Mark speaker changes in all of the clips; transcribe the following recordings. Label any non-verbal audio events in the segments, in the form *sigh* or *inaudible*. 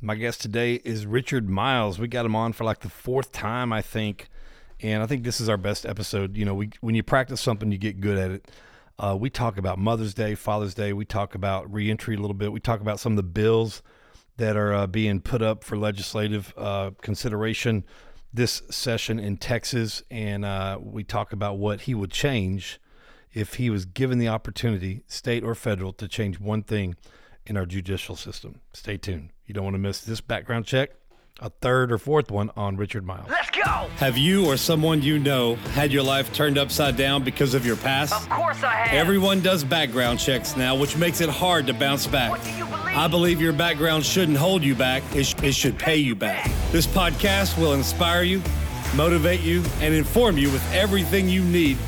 Speaker 1: My guest today is Richard Miles. We got him on for like the fourth time, I think, and I think this is our best episode. You know, we when you practice something, you get good at it. Uh, we talk about Mother's Day, Father's Day. We talk about reentry a little bit. We talk about some of the bills that are uh, being put up for legislative uh, consideration this session in Texas, and uh, we talk about what he would change if he was given the opportunity, state or federal, to change one thing in our judicial system. Stay tuned. You don't want to miss this background check, a third or fourth one on Richard Miles.
Speaker 2: Let's go!
Speaker 3: Have you or someone you know had your life turned upside down because of your past?
Speaker 2: Of course I have.
Speaker 3: Everyone does background checks now, which makes it hard to bounce back.
Speaker 2: What do you believe?
Speaker 3: I believe your background shouldn't hold you back, it, sh- it should pay you back. This podcast will inspire you, motivate you, and inform you with everything you need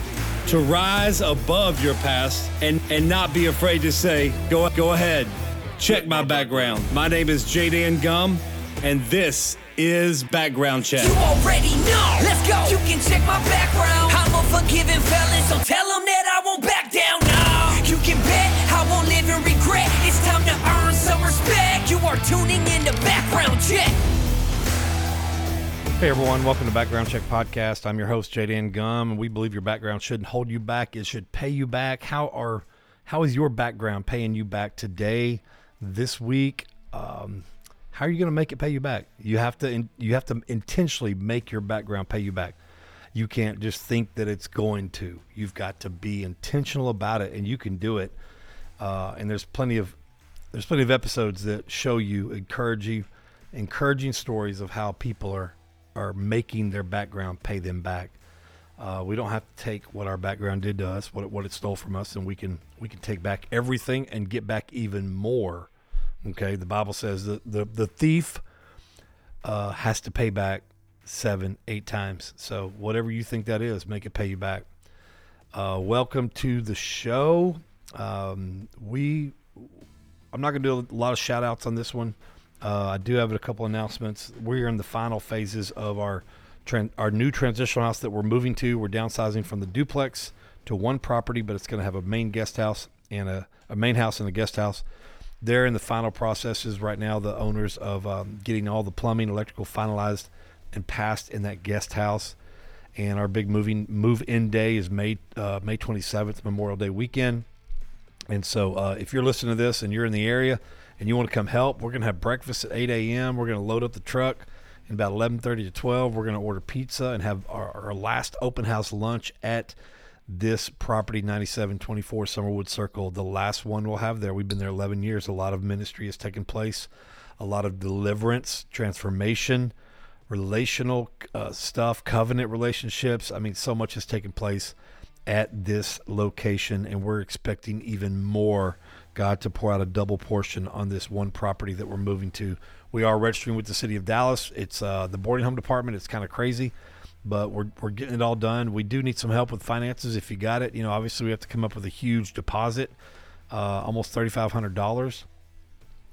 Speaker 3: to rise above your past and, and not be afraid to say, go, go ahead, check my background. My name is Jaden Gum, and this is Background Check.
Speaker 2: You already know. Let's go. You can check my background. I'm a forgiving felon, so tell them that I won't back down now. You can bet I won't live in regret. It's time to earn some respect. You are tuning in to Background Check.
Speaker 1: Hey everyone, welcome to Background Check Podcast. I'm your host Jaden Gum, and we believe your background shouldn't hold you back; it should pay you back. How are how is your background paying you back today, this week? Um, how are you going to make it pay you back? You have to in, you have to intentionally make your background pay you back. You can't just think that it's going to. You've got to be intentional about it, and you can do it. Uh, and there's plenty of there's plenty of episodes that show you, encourage you, encouraging stories of how people are are making their background pay them back. Uh, we don't have to take what our background did to us, what it, what it stole from us, and we can we can take back everything and get back even more. Okay, the Bible says that the the thief uh, has to pay back seven, eight times. So whatever you think that is, make it pay you back. Uh, welcome to the show. Um, we I'm not going to do a lot of shout outs on this one. Uh, I do have a couple announcements. We're in the final phases of our tran- our new transitional house that we're moving to. We're downsizing from the duplex to one property, but it's going to have a main guest house and a, a main house and a guest house. They're in the final processes right now. The owners of um, getting all the plumbing, electrical finalized and passed in that guest house. And our big moving move in day is May uh, May 27th, Memorial Day weekend. And so, uh, if you're listening to this and you're in the area and you want to come help, we're going to have breakfast at 8 a.m. We're going to load up the truck. And about 11:30 to 12, we're going to order pizza and have our, our last open house lunch at this property 9724 Summerwood Circle. The last one we'll have there. We've been there 11 years. A lot of ministry has taken place, a lot of deliverance, transformation, relational uh, stuff, covenant relationships. I mean, so much has taken place at this location, and we're expecting even more. God to pour out a double portion on this one property that we're moving to. We are registering with the city of Dallas. It's uh, the boarding home department. It's kind of crazy, but we're, we're getting it all done. We do need some help with finances. If you got it, you know, obviously we have to come up with a huge deposit, uh, almost thirty five hundred dollars,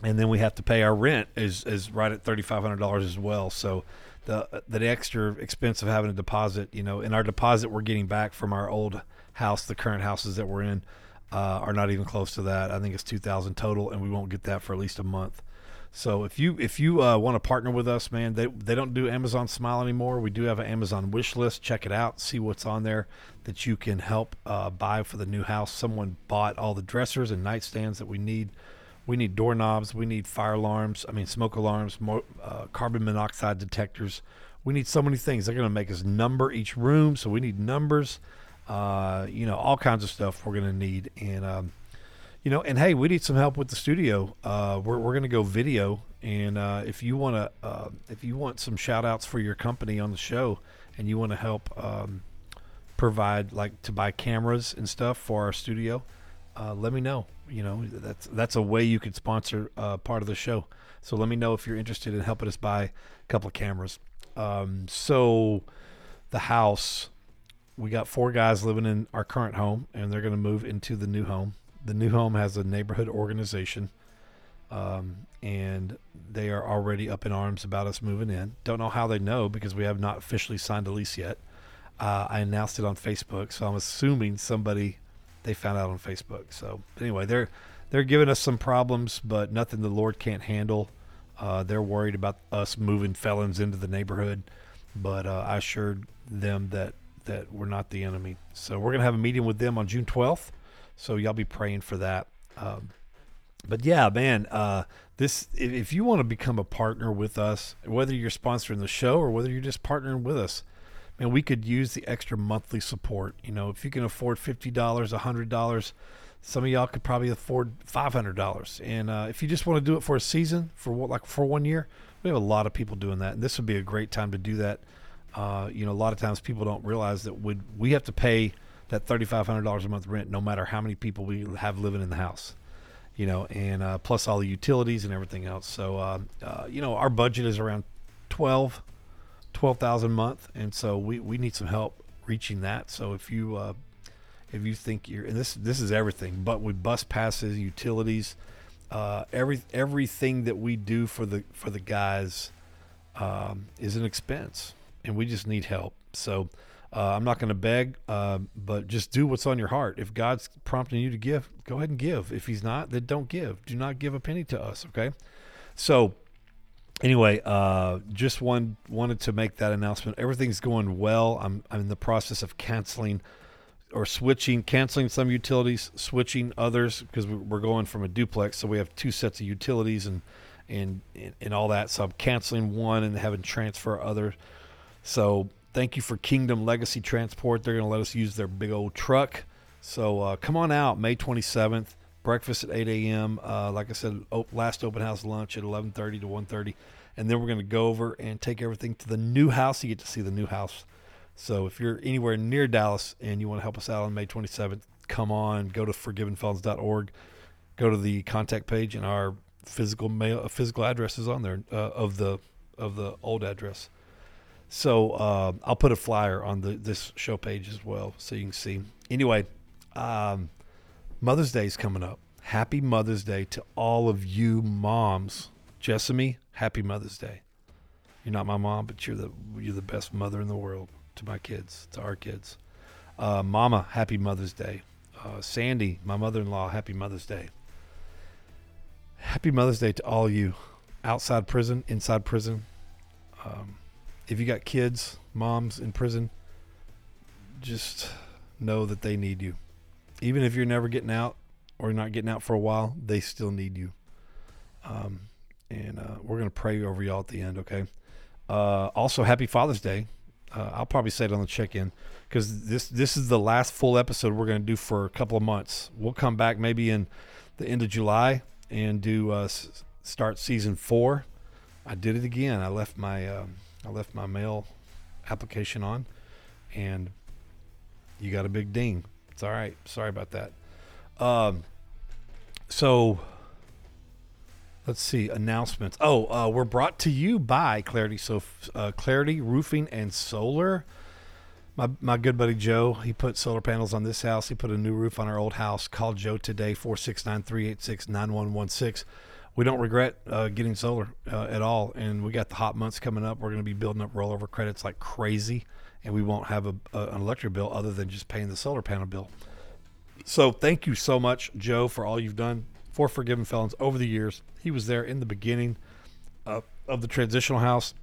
Speaker 1: and then we have to pay our rent is is right at thirty five hundred dollars as well. So the the extra expense of having a deposit, you know, in our deposit we're getting back from our old house, the current houses that we're in uh, are not even close to that. I think it's two thousand total, and we won't get that for at least a month. So if you if you uh, want to partner with us, man, they they don't do Amazon Smile anymore. We do have an Amazon wish list. Check it out, see what's on there that you can help uh, buy for the new house. Someone bought all the dressers and nightstands that we need. We need doorknobs. We need fire alarms. I mean, smoke alarms, mo- uh, carbon monoxide detectors. We need so many things. They're going to make us number each room, so we need numbers. Uh, you know, all kinds of stuff we're going to need. And um, you know, and hey, we need some help with the studio. Uh, we're we're going to go video, and uh, if you want to, uh, if you want some shout outs for your company on the show, and you want to help um, provide like to buy cameras and stuff for our studio, uh, let me know. You know, that's that's a way you could sponsor part of the show. So let me know if you're interested in helping us buy a couple of cameras. Um, so the house, we got four guys living in our current home, and they're going to move into the new home. The new home has a neighborhood organization, um, and they are already up in arms about us moving in. Don't know how they know because we have not officially signed a lease yet. Uh, I announced it on Facebook, so I'm assuming somebody they found out on Facebook. So anyway, they're they're giving us some problems, but nothing the Lord can't handle. Uh, they're worried about us moving felons into the neighborhood, but uh, I assured them that that we're not the enemy. So we're gonna have a meeting with them on June 12th. So y'all be praying for that. Um, but yeah, man, uh, this if, you want to become a partner with us, whether you're sponsoring the show or whether you're just partnering with us, man, we could use the extra monthly support. You know, if you can afford fifty dollars, hundred dollars, some of y'all could probably afford five hundred dollars. And uh, if you just want to do it for a season, for what like for one year, we have a lot of people doing that, and this would be a great time to do that. Uh, you know, a lot of times people don't realize that would we have to pay that thirty five hundred dollars a month rent, no matter how many people we have living in the house you know, and uh, plus all the utilities and everything else. So, uh, uh, you know, our budget is around 12, 12,000 a month. And so we, we need some help reaching that. So if you, uh, if you think you're, and this, this is everything, but with bus passes, utilities, uh, every, everything that we do for the, for the guys, um, is an expense and we just need help. So, uh, I'm not going to beg, uh, but just do what's on your heart. If God's prompting you to give, go ahead and give. If He's not, then don't give. Do not give a penny to us. Okay. So, anyway, uh, just one wanted to make that announcement. Everything's going well. I'm I'm in the process of canceling or switching, canceling some utilities, switching others because we're going from a duplex, so we have two sets of utilities and and and all that. So I'm canceling one and having transfer other. So thank you for Kingdom Legacy Transport. They're going to let us use their big old truck. So uh, come on out, May 27th. Breakfast at 8 a.m. Uh, like I said, op- last open house lunch at 11:30 to 1:30, and then we're going to go over and take everything to the new house. You get to see the new house. So if you're anywhere near Dallas and you want to help us out on May 27th, come on. Go to forgivenfelons.org. Go to the contact page, and our physical mail, physical address is on there uh, of the of the old address. So uh, I'll put a flyer on the this show page as well, so you can see. Anyway, um, Mother's Day is coming up. Happy Mother's Day to all of you moms. Jessamy, happy Mother's Day. You're not my mom, but you're the you're the best mother in the world to my kids, to our kids. Uh, Mama, happy Mother's Day. Uh, Sandy, my mother-in-law, happy Mother's Day. Happy Mother's Day to all you outside prison, inside prison. Um, if you got kids, moms in prison, just know that they need you. Even if you're never getting out or not getting out for a while, they still need you. Um, and uh, we're going to pray over y'all at the end, okay? Uh, also, happy Father's Day. Uh, I'll probably say it on the check-in because this this is the last full episode we're going to do for a couple of months. We'll come back maybe in the end of July and do uh, start season four. I did it again. I left my um, I left my mail application on, and you got a big ding. It's all right. Sorry about that. Um, so let's see announcements. Oh, uh, we're brought to you by Clarity. So uh, Clarity Roofing and Solar. My, my good buddy Joe, he put solar panels on this house. He put a new roof on our old house. Call Joe today, 469 386 9116 we don't regret uh, getting solar uh, at all. And we got the hot months coming up. We're going to be building up rollover credits like crazy, and we won't have a, a, an electric bill other than just paying the solar panel bill. So thank you so much, Joe, for all you've done for Forgiven Felons over the years. He was there in the beginning uh, of the transitional house.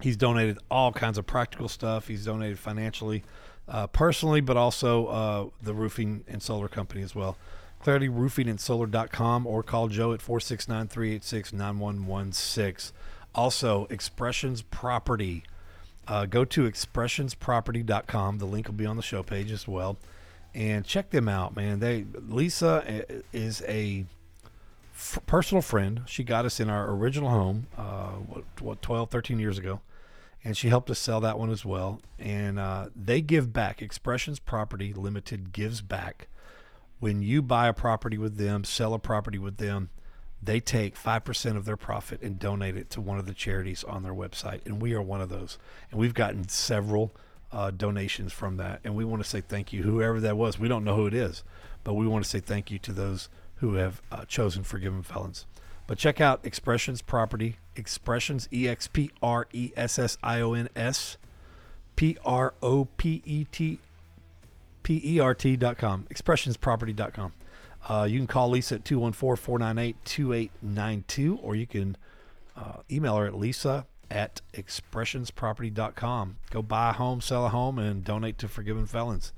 Speaker 1: He's donated all kinds of practical stuff. He's donated financially, uh, personally, but also uh, the roofing and solar company as well clarityroofingandsolar.com or call Joe at 469-386-9116. Also, Expressions Property. Uh, go to expressionsproperty.com. The link will be on the show page as well. And check them out, man. They Lisa is a f- personal friend. She got us in our original home, uh, what, what 12, 13 years ago. And she helped us sell that one as well. And uh, they give back. Expressions Property Limited gives back when you buy a property with them, sell a property with them, they take 5% of their profit and donate it to one of the charities on their website. And we are one of those. And we've gotten several uh, donations from that. And we want to say thank you, whoever that was. We don't know who it is, but we want to say thank you to those who have uh, chosen Forgiven Felons. But check out Expressions Property, Expressions, E X P R E S S I O N S, P R O P E T P-E-R-T.com, expressionsproperty.com. Uh, you can call Lisa at 214-498-2892, or you can uh, email her at lisa at expressionsproperty.com. Go buy a home, sell a home, and donate to Forgiven Felons.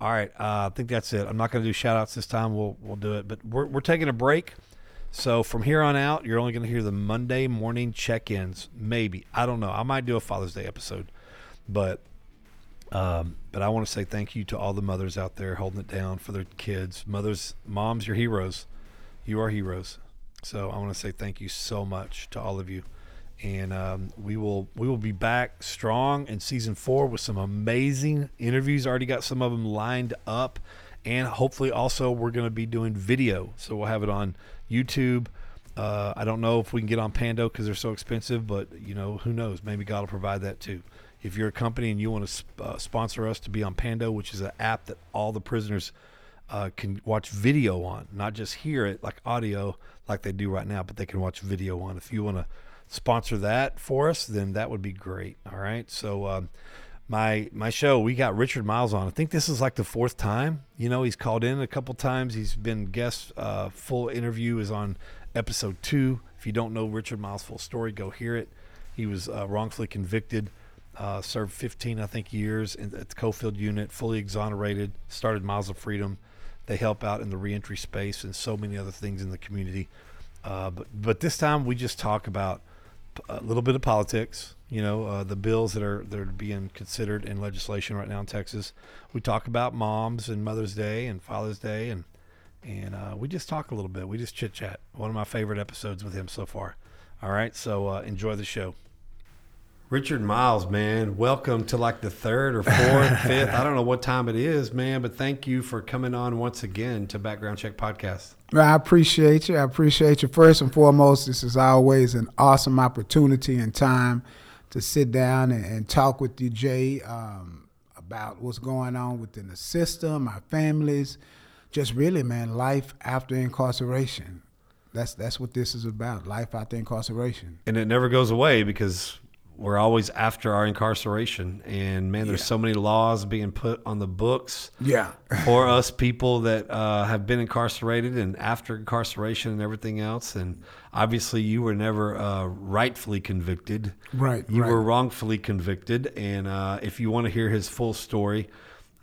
Speaker 1: All right, uh, I think that's it. I'm not going to do shout outs this time. We'll we'll do it, but we're we're taking a break. So from here on out, you're only going to hear the Monday morning check-ins. Maybe I don't know. I might do a Father's Day episode, but um, but I want to say thank you to all the mothers out there holding it down for their kids. Mothers, moms, you're heroes. You are heroes. So I want to say thank you so much to all of you, and um, we will we will be back strong in season four with some amazing interviews. Already got some of them lined up, and hopefully also we're going to be doing video. So we'll have it on YouTube. Uh, I don't know if we can get on Pando because they're so expensive, but you know who knows? Maybe God will provide that too. If you're a company and you want to sp- uh, sponsor us to be on Pando, which is an app that all the prisoners uh, can watch video on, not just hear it like audio like they do right now, but they can watch video on. If you want to sponsor that for us, then that would be great. All right. So um, my my show, we got Richard Miles on. I think this is like the fourth time. You know, he's called in a couple times. He's been guest. Uh, full interview is on episode two. If you don't know Richard Miles' full story, go hear it. He was uh, wrongfully convicted. Uh, served 15, I think, years in, at the Coffield unit, fully exonerated, started Miles of Freedom. They help out in the reentry space and so many other things in the community. Uh, but, but this time we just talk about a little bit of politics, you know, uh, the bills that are, that are being considered in legislation right now in Texas. We talk about moms and Mother's Day and Father's Day, and, and uh, we just talk a little bit. We just chit chat. One of my favorite episodes with him so far. All right, so uh, enjoy the show. Richard Miles, man, welcome to like the third or fourth, *laughs* fifth. I don't know what time it is, man, but thank you for coming on once again to Background Check Podcast.
Speaker 4: I appreciate you. I appreciate you. First and foremost, this is always an awesome opportunity and time to sit down and, and talk with you, Jay, um, about what's going on within the system, our families, just really, man, life after incarceration. That's that's what this is about. Life after incarceration.
Speaker 1: And it never goes away because we're always after our incarceration and man there's
Speaker 4: Yeah.
Speaker 1: so many laws being put on the books
Speaker 4: Yeah. *laughs*
Speaker 1: for us people that uh, have been incarcerated and after incarceration and everything else and obviously you were never uh, rightfully convicted
Speaker 4: Right,
Speaker 1: you
Speaker 4: right.
Speaker 1: were wrongfully convicted and uh, if you want to hear his full story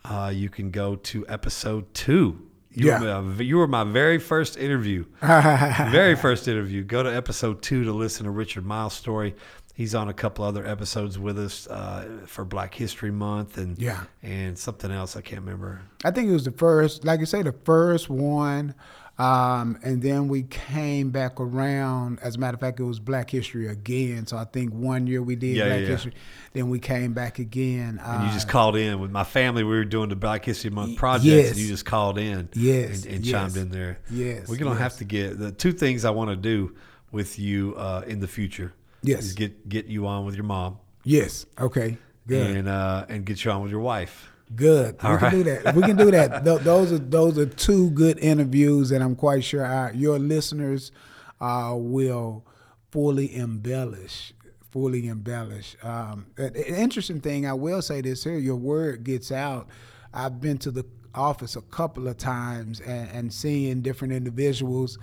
Speaker 1: uh, you can go to episode two you,
Speaker 4: Yeah.
Speaker 1: were my, you were my very first interview *laughs* very first interview. Go to episode two to listen to Richard Miles' story. He's on a couple other episodes with us uh, for Black History Month and
Speaker 4: Yeah.
Speaker 1: and something else I can't remember.
Speaker 4: I think it was the first, like you say, the first one. Um, and then we came back around. As a matter of fact, it was Black History again. So I think one year we did
Speaker 1: Yeah,
Speaker 4: Black
Speaker 1: yeah.
Speaker 4: History. Then we came back again.
Speaker 1: And you
Speaker 4: Uh,
Speaker 1: just called in with my family. We were doing the Black History Month project,
Speaker 4: yes.
Speaker 1: and you just called in,
Speaker 4: Yes,
Speaker 1: and, and
Speaker 4: yes.
Speaker 1: chimed in there.
Speaker 4: Yes,
Speaker 1: we're gonna
Speaker 4: yes.
Speaker 1: have to get the two things I want to do with you uh, in the future.
Speaker 4: Yes.
Speaker 1: get get you on with your mom
Speaker 4: yes. Okay. Good.
Speaker 1: and uh, and get you on with your wife.
Speaker 4: Good.
Speaker 1: All
Speaker 4: we can do that. We can do that. *laughs* Th- those are those are two good interviews, and I'm quite sure our, your listeners uh, will fully embellish. Fully embellish. Um, an an interesting thing, I will say this here: your word gets out. I've been to the office a couple of times and, and seeing different individuals,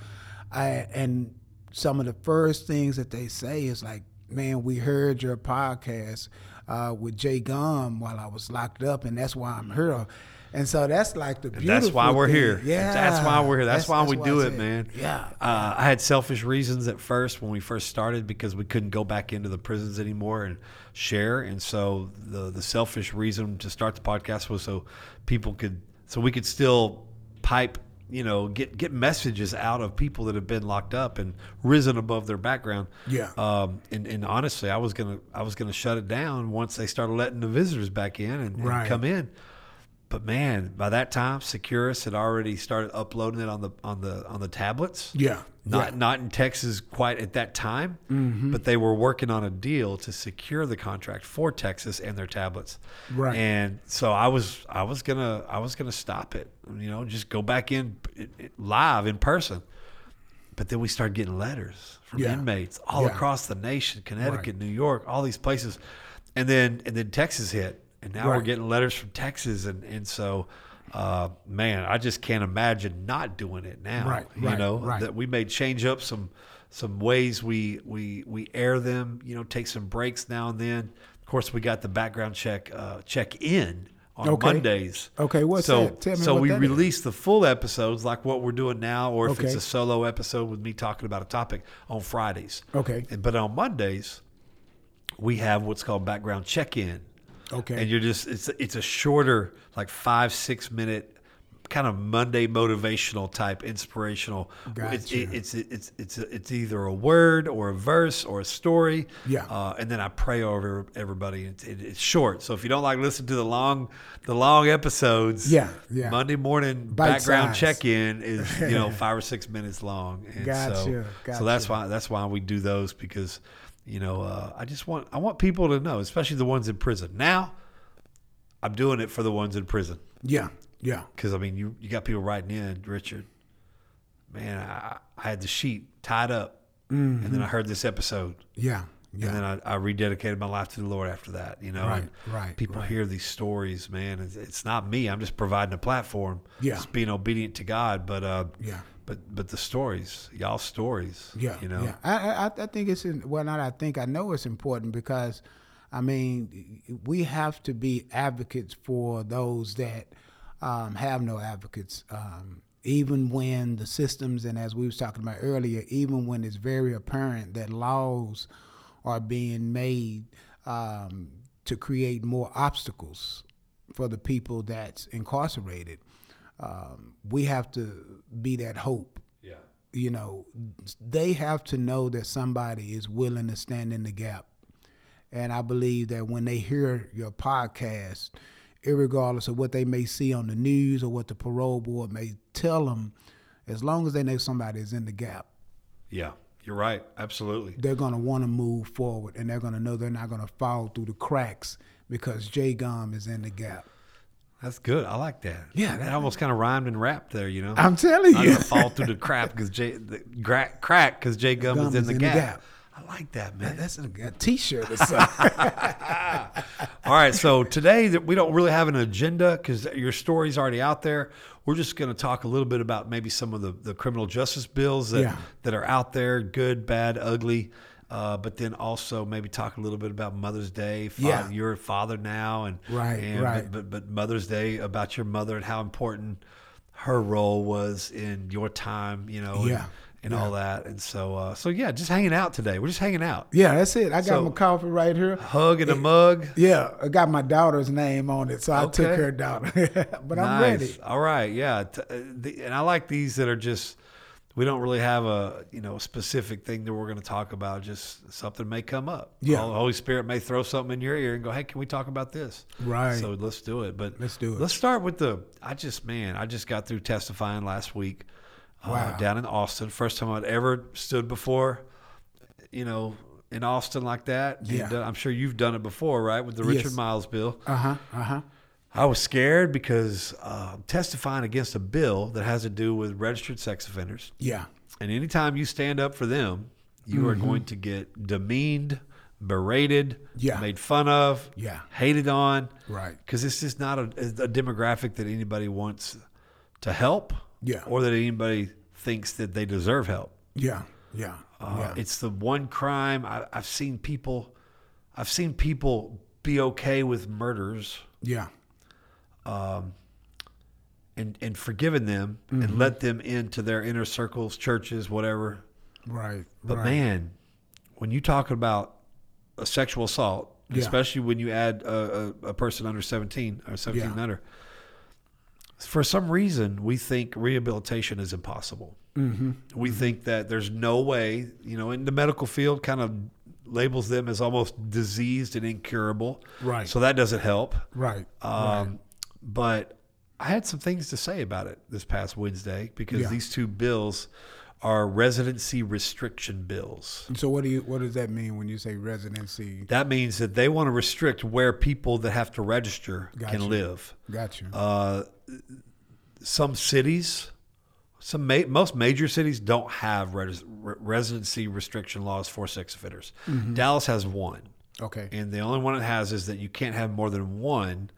Speaker 4: I, and some of the first things that they say is like, "Man, we heard your podcast." uh, with Jay Gum while I was locked up, and that's why I'm here. And so that's like the beautiful.
Speaker 1: that's why we're
Speaker 4: thing.
Speaker 1: here.
Speaker 4: Yeah,
Speaker 1: that's why we're here. That's, why we do it, man.
Speaker 4: Yeah,
Speaker 1: Uh, I had selfish reasons at first when we first started because we couldn't go back into the prisons anymore and share. And so the the selfish reason to start the podcast was so people could, so we could still pipe, you know, get get messages out of people that have been locked up and risen above their background.
Speaker 4: Yeah.
Speaker 1: Um, and, and honestly, I was gonna I was gonna shut it down once they started letting the visitors back in and, and come in. But man, by that time, Securus had already started uploading it on the on the on the tablets.
Speaker 4: Yeah,
Speaker 1: Not
Speaker 4: yeah.
Speaker 1: not in Texas quite at that time,
Speaker 4: Mm-hmm.
Speaker 1: but they were working on a deal to secure the contract for Texas and their tablets.
Speaker 4: Right.
Speaker 1: And so I was I was gonna I was gonna stop it. You know, just go back in live in person. But then we started getting letters from
Speaker 4: Yeah.
Speaker 1: inmates all
Speaker 4: Yeah.
Speaker 1: across the nation, Connecticut, New York, all these places. And then and then Texas hit. And now we're getting letters from Texas and, and so uh, man, I just can't imagine not doing it now.
Speaker 4: Right,
Speaker 1: You
Speaker 4: right,
Speaker 1: know,
Speaker 4: right.
Speaker 1: that we may change up some some ways we we we air them. You know, take some breaks now and then. Of course, we got the background check uh, check in on
Speaker 4: Okay.
Speaker 1: Mondays.
Speaker 4: Okay, what's
Speaker 1: so,
Speaker 4: that? Tell me
Speaker 1: so
Speaker 4: what
Speaker 1: we
Speaker 4: that is.
Speaker 1: release the full episodes like what we're doing now, or if it's a solo episode with me talking about a topic on Fridays.
Speaker 4: Okay.
Speaker 1: And- But on Mondays, we have what's called background check in.
Speaker 4: Okay.
Speaker 1: And you're just it's it's a shorter, like five six minute, kind of Monday motivational type, inspirational. It's
Speaker 4: Gotcha.
Speaker 1: it, it's it's it's it's either a word or a verse or a story.
Speaker 4: Yeah.
Speaker 1: Uh, and then I pray over everybody. It's, it, it's short, so if you don't like listen to the long the long episodes,
Speaker 4: Yeah, yeah.
Speaker 1: Monday morning
Speaker 4: Bite
Speaker 1: background check in is you know *laughs* five or six minutes long. And
Speaker 4: Gotcha,
Speaker 1: So, so that's why that's why we do those because you know uh, I just want I want people to know, especially the ones in prison. Now, I'm doing it for the ones in prison
Speaker 4: yeah, yeah,
Speaker 1: because I mean you you got people writing in, Richard. Man, I, I had the sheet tied up, and then I heard this episode.
Speaker 4: yeah,
Speaker 1: And then I, I rededicated my life to the Lord after that, you know.
Speaker 4: Right,
Speaker 1: And
Speaker 4: right,
Speaker 1: People
Speaker 4: right.
Speaker 1: hear these stories, man. It's, it's not me. I'm just providing a platform.
Speaker 4: Yeah.
Speaker 1: Just being obedient to God. But uh,
Speaker 4: Yeah.
Speaker 1: But but the stories, y'all stories.
Speaker 4: Yeah,
Speaker 1: You know.
Speaker 4: yeah. I, I I think it's in, well, not I think I know it's important because, I mean, we have to be advocates for those that um, have no advocates. Um, even when the systems, and as we was talking about earlier, even when it's very apparent that laws are being made um, to create more obstacles for the people that's incarcerated, um, we have to be that hope
Speaker 1: Yeah.
Speaker 4: you know, they have to know that somebody is willing to stand in the gap. And I believe that when they hear your podcast, irregardless of what they may see on the news or what the parole board may tell them, as long as they know somebody is in the gap,
Speaker 1: Yeah. You're right. Absolutely.
Speaker 4: they're going to want to move forward and they're going to know they're not going to fall through the cracks because J Gum is in the gap.
Speaker 1: That's good. I like that.
Speaker 4: Yeah,
Speaker 1: That
Speaker 4: that-
Speaker 1: almost kind of rhymed and rapped there, you know.
Speaker 4: I'm telling
Speaker 1: I'm
Speaker 4: you.
Speaker 1: gonna fall through the crap because Jay the crack because Jay Gum, is in the, gap. I like that, man.
Speaker 4: That's a, a t-shirt or something. *laughs*
Speaker 1: All right, so today that we don't really have an agenda because your story's already out there. We're just going to talk a little bit about maybe some of the, the criminal justice bills that,
Speaker 4: Yeah.
Speaker 1: that are out there, good, bad, ugly. Uh, but then also maybe talk a little bit about Mother's Day. Fa-
Speaker 4: Yeah.
Speaker 1: You're a father now, and
Speaker 4: Right,
Speaker 1: and,
Speaker 4: right.
Speaker 1: But, but but Mother's Day about your mother and how important her role was in your time, you know,
Speaker 4: Yeah,
Speaker 1: and,
Speaker 4: yeah.
Speaker 1: all that. And so uh, so yeah, just hanging out today. We're just hanging out,
Speaker 4: yeah, that's it. I got
Speaker 1: So-
Speaker 4: my coffee right here.
Speaker 1: hug and a mug.
Speaker 4: Yeah, I got my daughter's name on it, so I took her daughter. but I'm ready.
Speaker 1: All right, yeah, uh, and I like these that are just. We don't really have a you know specific thing that we're going to talk about. Just something may come up.
Speaker 4: Yeah.
Speaker 1: the Holy Spirit may throw something in your ear and go, "Hey, can we talk about this?"
Speaker 4: Right.
Speaker 1: So let's do it. But
Speaker 4: Let's do it.
Speaker 1: Let's start with the. I just man, I just got through testifying last week uh,
Speaker 4: Wow.
Speaker 1: down in Austin. First time I'd ever stood before, you know, in Austin like that.
Speaker 4: Yeah.
Speaker 1: Uh, I'm sure you've done it before, right? With the Richard
Speaker 4: Yes.
Speaker 1: Miles bill.
Speaker 4: Uh huh. Uh huh.
Speaker 1: I was scared because uh, I'm testifying against a bill that has to do with registered sex offenders.
Speaker 4: Yeah.
Speaker 1: And anytime you stand up for them, you are
Speaker 4: Mm-hmm.
Speaker 1: going to get demeaned, berated,
Speaker 4: Yeah.
Speaker 1: made fun of,
Speaker 4: Yeah.
Speaker 1: hated on.
Speaker 4: Right.
Speaker 1: Because it's just not a, a demographic that anybody wants to help
Speaker 4: Yeah.
Speaker 1: or that anybody thinks that they deserve help.
Speaker 4: Yeah. Yeah.
Speaker 1: Uh,
Speaker 4: yeah.
Speaker 1: It's the one crime I, I've seen people, I've seen people be okay with murders
Speaker 4: yeah.
Speaker 1: Um, and, and forgiven them
Speaker 4: Mm-hmm.
Speaker 1: and let them into their inner circles, churches, whatever.
Speaker 4: Right.
Speaker 1: But
Speaker 4: right.
Speaker 1: man, when you talk about a sexual assault,
Speaker 4: Yeah.
Speaker 1: especially when you add a, a, a person under 17 or 17
Speaker 4: Yeah.
Speaker 1: and under, for some reason, we think rehabilitation is impossible. Mm-hmm. We think that there's no way, you know, in the medical field, kind of labels them as almost diseased and incurable.
Speaker 4: Right.
Speaker 1: So that doesn't help.
Speaker 4: Right.
Speaker 1: Um, But I had some things to say about it this past Wednesday because
Speaker 4: Yeah.
Speaker 1: these two bills are residency restriction bills.
Speaker 4: so what do you? What does that mean when you say residency?
Speaker 1: That means that they want to restrict where people that have to register can live.
Speaker 4: Got you.
Speaker 1: Uh, some cities, some ma- most major cities don't have res- re- residency restriction laws for sex offenders.
Speaker 4: Mm-hmm.
Speaker 1: Dallas has one.
Speaker 4: okay.
Speaker 1: And the only one it has is that you can't have more than one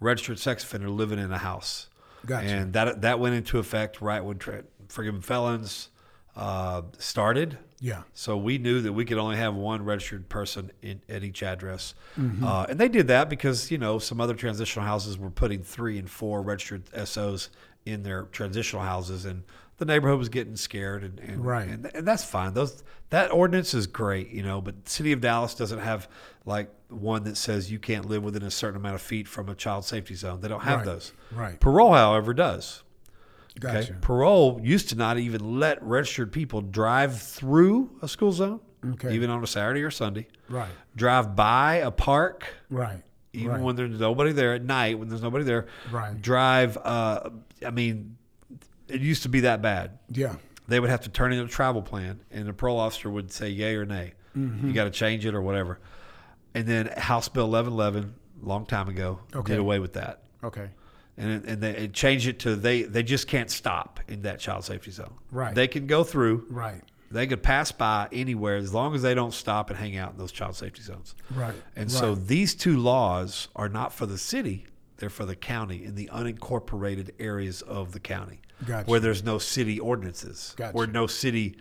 Speaker 1: registered sex offender living in a house.
Speaker 4: Gotcha.
Speaker 1: And that that went into effect right when tra- forgiven felons, uh, started.
Speaker 4: Yeah.
Speaker 1: So we knew that we could only have one registered person in, at each address,
Speaker 4: Mm-hmm.
Speaker 1: uh, and they did that because you know some other transitional houses were putting three and four registered SOs in their transitional houses, and the neighborhood was getting scared, and, and
Speaker 4: Right.
Speaker 1: and, and that's fine. Those that ordinance is great, you know, but the city of Dallas doesn't have like one that says you can't live within a certain amount of feet from a child safety zone. They don't have
Speaker 4: Right.
Speaker 1: those.
Speaker 4: Right.
Speaker 1: Parole, however, does.
Speaker 4: Gotcha.
Speaker 1: Parole used to not even let registered people drive through a school zone,
Speaker 4: Okay.
Speaker 1: even on a Saturday or Sunday.
Speaker 4: Right.
Speaker 1: Drive by a park,
Speaker 4: Right.
Speaker 1: even
Speaker 4: right.
Speaker 1: when there's nobody there at night, when there's nobody there.
Speaker 4: Right.
Speaker 1: Drive. Uh, I mean, it used to be that bad.
Speaker 4: Yeah.
Speaker 1: They would have to turn in a travel plan, and the parole officer would say yay or nay.
Speaker 4: Mm-hmm.
Speaker 1: You got to change it or whatever. And then House Bill 1111, long time ago,
Speaker 4: Okay.
Speaker 1: did away with that
Speaker 4: Okay.
Speaker 1: And and they it changed it to they they just can't stop in that child safety zone.
Speaker 4: Right.
Speaker 1: They can go through.
Speaker 4: Right.
Speaker 1: They could pass by anywhere as long as they don't stop and hang out in those child safety zones.
Speaker 4: Right.
Speaker 1: And so these two laws are not for the city; they're for the county in the unincorporated areas of the county,
Speaker 4: Gotcha.
Speaker 1: where there's no city ordinances,
Speaker 4: Gotcha.
Speaker 1: where no city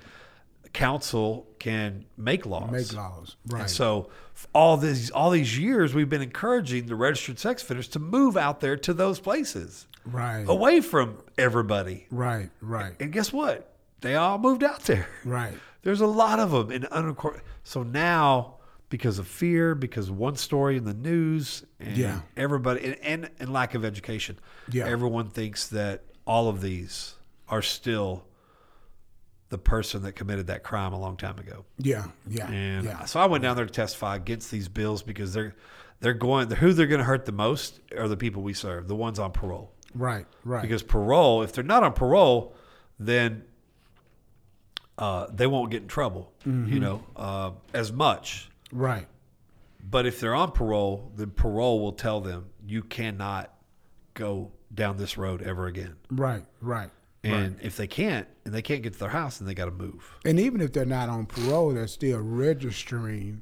Speaker 1: council can make laws.
Speaker 4: Make laws. Right.
Speaker 1: And so all these all these years we've been encouraging the registered sex offenders to move out there to those places
Speaker 4: right.
Speaker 1: away from everybody.
Speaker 4: Right. Right.
Speaker 1: And guess what? They all moved out there.
Speaker 4: Right. *laughs*
Speaker 1: There's a lot of them in unincorporated. So now, because of fear, because one story in the news, and
Speaker 4: Yeah.
Speaker 1: everybody, and, and, and lack of education,
Speaker 4: Yeah.
Speaker 1: everyone thinks that all of these are still the person that committed that crime a long time ago.
Speaker 4: Yeah. Yeah.
Speaker 1: And
Speaker 4: yeah.
Speaker 1: so I went down there to testify against these bills because they're they're going who they're going to hurt the most are the people we serve, the ones on parole.
Speaker 4: Right. Right.
Speaker 1: Because parole, if they're not on parole, then uh, they won't get in trouble,
Speaker 4: Mm-hmm.
Speaker 1: you know, uh, as much.
Speaker 4: right.
Speaker 1: But if they're on parole, then parole will tell them you cannot go down this road ever again.
Speaker 4: Right. Right.
Speaker 1: And if they can't, and they can't get to their house, then they got to move.
Speaker 4: And even if they're not on parole, they're still registering,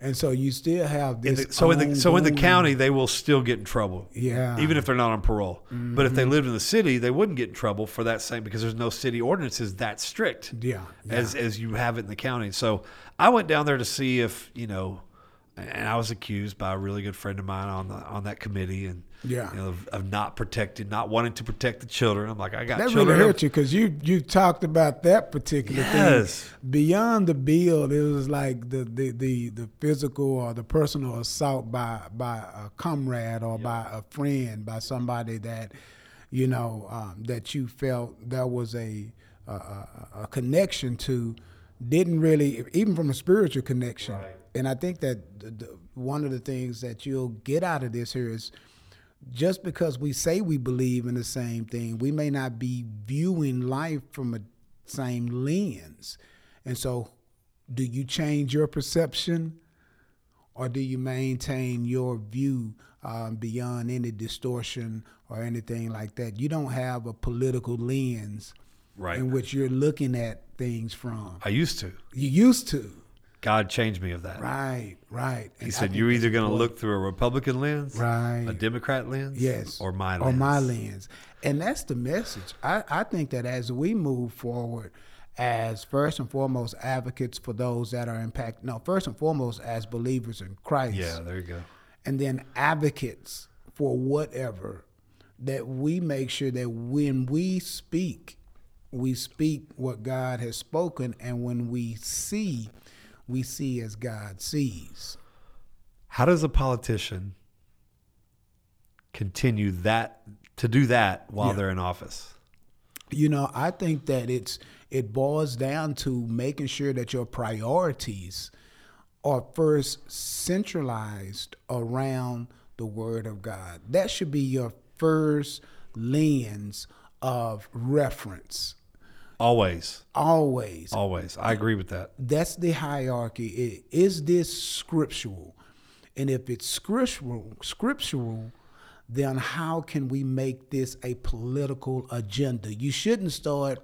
Speaker 4: and so you still have
Speaker 1: In the- so in the so in the county, they will still get in trouble.
Speaker 4: Yeah.
Speaker 1: even if they're not on parole. But if
Speaker 4: Mm-hmm.
Speaker 1: they lived in the city, they wouldn't get in trouble for that same because there's no city ordinances that strict.
Speaker 4: Yeah, yeah.
Speaker 1: as as you have it in the county. So I went down there to see if you know, and I was accused by a really good friend of mine on the on that committee, and
Speaker 4: Yeah.
Speaker 1: you know, of, of not protecting, not wanting to protect the children. I'm like, I got
Speaker 4: That
Speaker 1: children.
Speaker 4: really hurt you because you you talked about that particular
Speaker 1: Yes.
Speaker 4: thing. Beyond the bill, it was like the, the, the, the physical or the personal assault by by a comrade or by a friend, by somebody that you know um, that you felt there was a, a a a connection to. Didn't really, even from a spiritual connection. And I think that the, the, one of the things that you'll get out of this here is just because we say we believe in the same thing, we may not be viewing life from a same lens. And so, do you change your perception or do you maintain your view um, beyond any distortion or anything like that? You don't have a political lens
Speaker 1: Right.
Speaker 4: in which you're looking at things from.
Speaker 1: I used to.
Speaker 4: You used to.
Speaker 1: God changed me of that.
Speaker 4: Right, right.
Speaker 1: He said, "You're either going to look through a Republican lens,
Speaker 4: Right.
Speaker 1: a Democrat lens,
Speaker 4: Yes.
Speaker 1: or my lens, Or
Speaker 4: my lens. And that's the message. I, I think that as we move forward, as first and foremost advocates for those that are impacted, no, first and foremost as believers in Christ,
Speaker 1: Yeah, there you go.
Speaker 4: and then advocates for whatever, that we make sure that when we speak, we speak what God has spoken, and when we see, we see as God sees.
Speaker 1: How does a politician continue that to do that while
Speaker 4: Yeah.
Speaker 1: they're in office?
Speaker 4: You know, I think that it's it boils down to making sure that your priorities are first centralized around the Word of God. That should be your first lens of reference.
Speaker 1: Always,
Speaker 4: Always.
Speaker 1: always. I agree with that.
Speaker 4: That's the hierarchy. Is this scriptural? And if it's scriptural, scriptural, then how can we make this a political agenda? You shouldn't start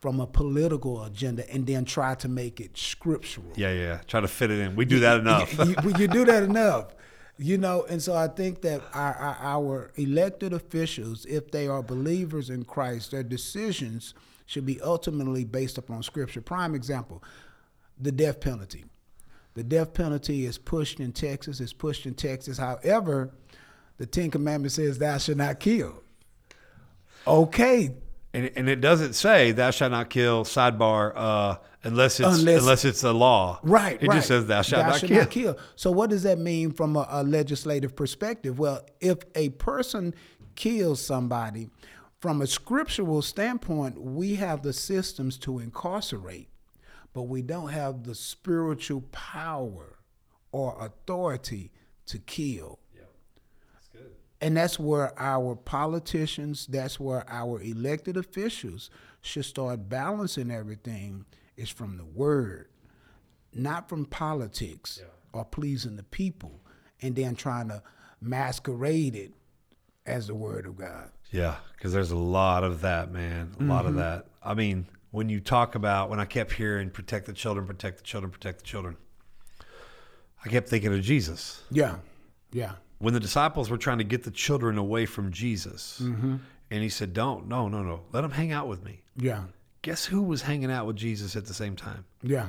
Speaker 4: from a political agenda and then try to make it scriptural.
Speaker 1: Yeah, yeah. Try to fit it in. We do that enough.
Speaker 4: you, you- you do that *laughs* enough, you know. And so I think that our, our, our elected officials, if they are believers in Christ, their decisions should be ultimately based upon Scripture. Prime example: the death penalty. The death penalty is pushed in Texas. It's pushed in Texas. However, the Ten Commandments says thou shalt not kill. Okay,
Speaker 1: And, and it doesn't say thou shalt not kill sidebar uh, unless it's
Speaker 4: Unless-
Speaker 1: unless, it's a law.
Speaker 4: Right,
Speaker 1: It
Speaker 4: right.
Speaker 1: just says thou shalt, not,
Speaker 4: shalt
Speaker 1: kill.
Speaker 4: not kill. So what does that mean from a, a legislative perspective? Well, if a person kills somebody, from a scriptural standpoint, we have the systems to incarcerate, but we don't have the spiritual power or authority to kill. Yeah. That's good. And that's where our politicians, that's where our elected officials should start balancing everything is from the word, not from politics or pleasing the people and then trying to masquerade it as the word of God.
Speaker 1: Yeah, because there's a lot of that, man. A lot of
Speaker 4: Mm-hmm.
Speaker 1: that. I mean, when you talk about when I kept hearing protect the children, protect the children, protect the children, I kept thinking of Jesus.
Speaker 4: Yeah. Yeah.
Speaker 1: When the disciples were trying to get the children away from Jesus,
Speaker 4: Mm-hmm.
Speaker 1: and he said, "Don't, no, no, no, let them hang out with me."
Speaker 4: Yeah.
Speaker 1: Guess who was hanging out with Jesus at the same time?
Speaker 4: Yeah.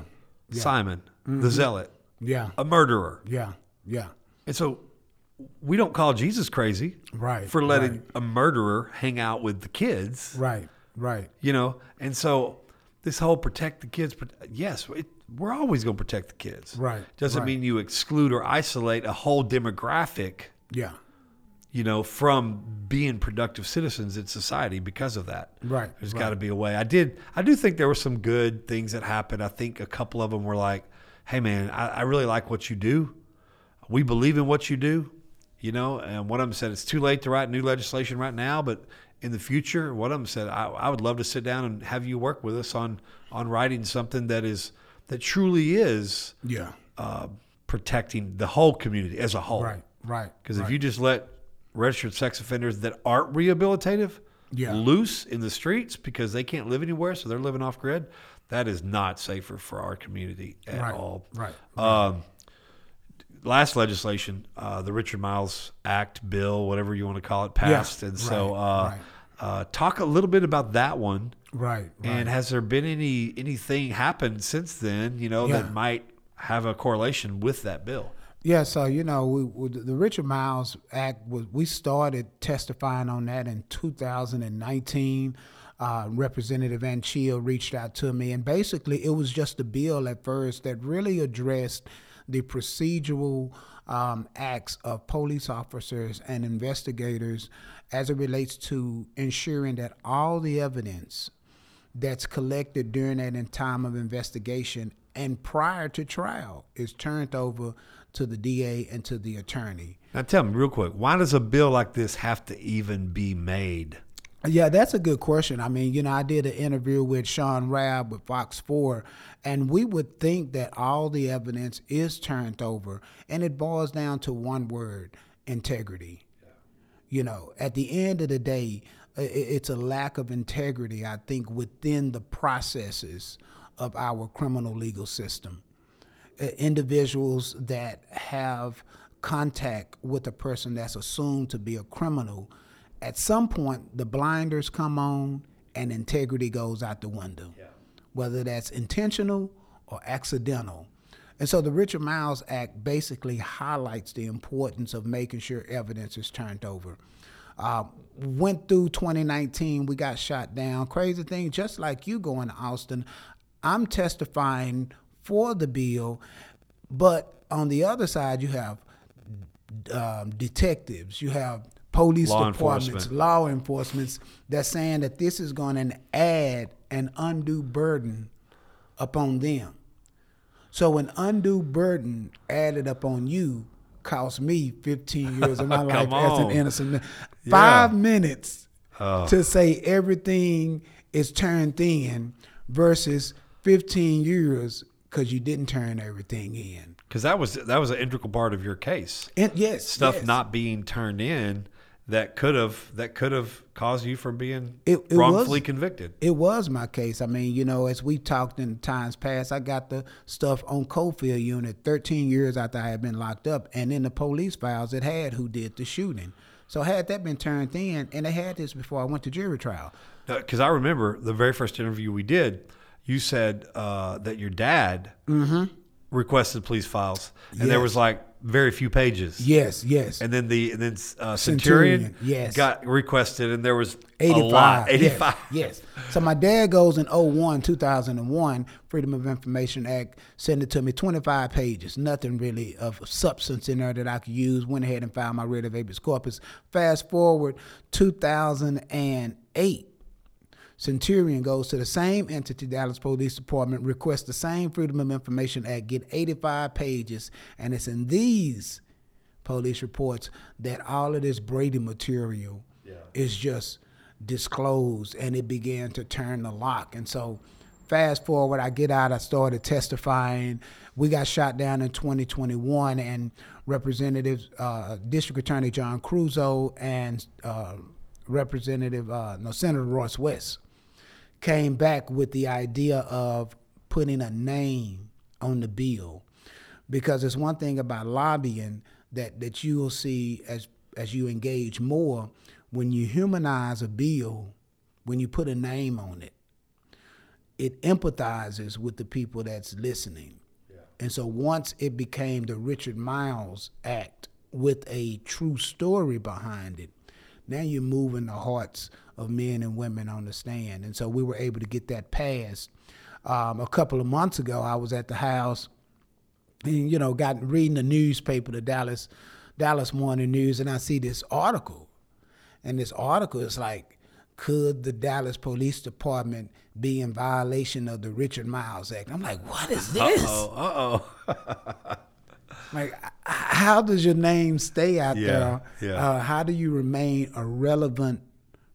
Speaker 1: Simon,
Speaker 4: Mm-hmm.
Speaker 1: the zealot,
Speaker 4: Yeah.
Speaker 1: a murderer.
Speaker 4: Yeah. Yeah.
Speaker 1: And so we don't call Jesus crazy
Speaker 4: Right,
Speaker 1: for letting
Speaker 4: right.
Speaker 1: a murderer hang out with the kids.
Speaker 4: Right. Right.
Speaker 1: you know and so this whole protect the kids but yes it, we're always going to protect the kids
Speaker 4: Right,
Speaker 1: doesn't
Speaker 4: right.
Speaker 1: mean you exclude or isolate a whole demographic
Speaker 4: Yeah.
Speaker 1: you know from being productive citizens in society because of that
Speaker 4: Right,
Speaker 1: there's
Speaker 4: right.
Speaker 1: got to be a way i did i do think there were some good things that happened i think a couple of them were like hey man i, I really like what you do we believe in what you do you know and one of them said it's too late to write new legislation right now but in the future one of them said I, I would love to sit down and have you work with us on on writing something that is that truly is
Speaker 4: Yeah.
Speaker 1: uh, protecting the whole community as a whole
Speaker 4: Right. Right.
Speaker 1: because if you just let registered sex offenders that aren't rehabilitative
Speaker 4: Yeah.
Speaker 1: loose in the streets because they can't live anywhere, so they're living off grid, that is not safer for our community at
Speaker 4: Right,
Speaker 1: all.
Speaker 4: right,
Speaker 1: Um, last legislation, uh, the Richard Miles Act bill, whatever you want to call it, passed, and so
Speaker 4: right,
Speaker 1: uh,
Speaker 4: right.
Speaker 1: uh, talk a little bit about that one.
Speaker 4: Right. Right.
Speaker 1: And has there been any anything happened since then? You know
Speaker 4: Yeah.
Speaker 1: that might have a correlation with that bill.
Speaker 4: Yeah, so you know, we, we, the Richard Miles Act was we started testifying on that in 2019. Uh, Representative Anchia reached out to me, and basically, it was just a bill at first that really addressed the procedural um, acts of police officers and investigators as it relates to ensuring that all the evidence that's collected during that time of investigation and prior to trial is turned over to the DA and to the attorney.
Speaker 1: Now tell me real quick, why does a bill like this have to even be made?
Speaker 4: Yeah, that's a good question. I mean, you know, I did an interview with Shaun Rabb with Fox 4, and we would think that all the evidence is turned over, and it boils down to one word integrity. You know, at the end of the day, it's a lack of integrity, I think, within the processes of our criminal legal system. Individuals that have contact with a person that's assumed to be a criminal, at some point the blinders come on and integrity goes out the window, whether that's intentional or accidental. And so the Richard Miles Act basically highlights the importance of making sure evidence is turned over. Uh, went through 2019, we got shot down. Crazy thing, just like you going to Austin, I'm testifying for the bill, but on the other side, you have um, detectives, you have police
Speaker 1: Law
Speaker 4: departments,
Speaker 1: enforcement.
Speaker 4: law enforcements that's saying that this is going to add an undue burden upon them. So an undue burden added upon you cost me 15 years of my *laughs* life
Speaker 1: Come
Speaker 4: as an innocent man.
Speaker 1: Yeah.
Speaker 4: Five minutes
Speaker 1: Oh.
Speaker 4: to say everything is turned in versus 15 years because you didn't turn everything in.
Speaker 1: Because that was that was an integral part of your case.
Speaker 4: And yes,
Speaker 1: Stuff
Speaker 4: yes.
Speaker 1: not being turned in that could have that could have caused you from being
Speaker 4: It- it
Speaker 1: wrongfully
Speaker 4: was-
Speaker 1: convicted.
Speaker 4: It was my case. I mean, you know, as we talked in times past, I got the stuff on Coffield unit 13 years after I had been locked up, and in the police files, it had who did the shooting. So had that been turned in, and they had this before I went to jury trial.
Speaker 1: Because I remember the very first interview we did, you said uh, that your dad requested police files, and there
Speaker 4: Mm-hmm.
Speaker 1: Was like very few pages.
Speaker 4: Yes, yes.
Speaker 1: And then the and then uh, Centurion,
Speaker 4: Centurion, yes.
Speaker 1: got requested, and there was
Speaker 4: 85.
Speaker 1: a lot, *laughs*
Speaker 4: yes,
Speaker 1: eighty five.
Speaker 4: Yes, So my dad goes in 01, 2001, Freedom of Information Act, sent it to me, 25 pages, nothing really of substance in there that I could use. Went ahead and filed my writ of habeas corpus. Fast forward 2008. Centurion goes to the same entity, Dallas Police Department, requests the same Freedom of Information Act, get 85 pages, and it's in these police reports that all of this Brady material is just disclosed, and it began to turn the lock. And so, fast forward, I get out, I started testifying. We got shot down in 2021, and Representative uh, District Attorney John Creuzot and uh, Representative uh, no Senator Royce West came back with the idea of putting a name on the bill. Because it's one thing about lobbying that that you will see as as you engage more when you humanize a bill when you put a name on it it empathizes with the people that's listening. And so once it became the Richard Miles Act with a true story behind it, now you're moving the hearts of men and women on the stand. And so we were able to get that passed. Um, a couple of months ago, I was at the house and, you know, got reading the newspaper, the Dallas Dallas Morning News, and I see this article. And this article is like, could the Dallas Police Department be in violation of the Richard Miles Act? I'm like, what is this?
Speaker 1: Uh oh. *laughs*
Speaker 4: Like, how does your name stay out
Speaker 1: Yeah,
Speaker 4: there?
Speaker 1: yeah.
Speaker 4: Uh, how do you remain a relevant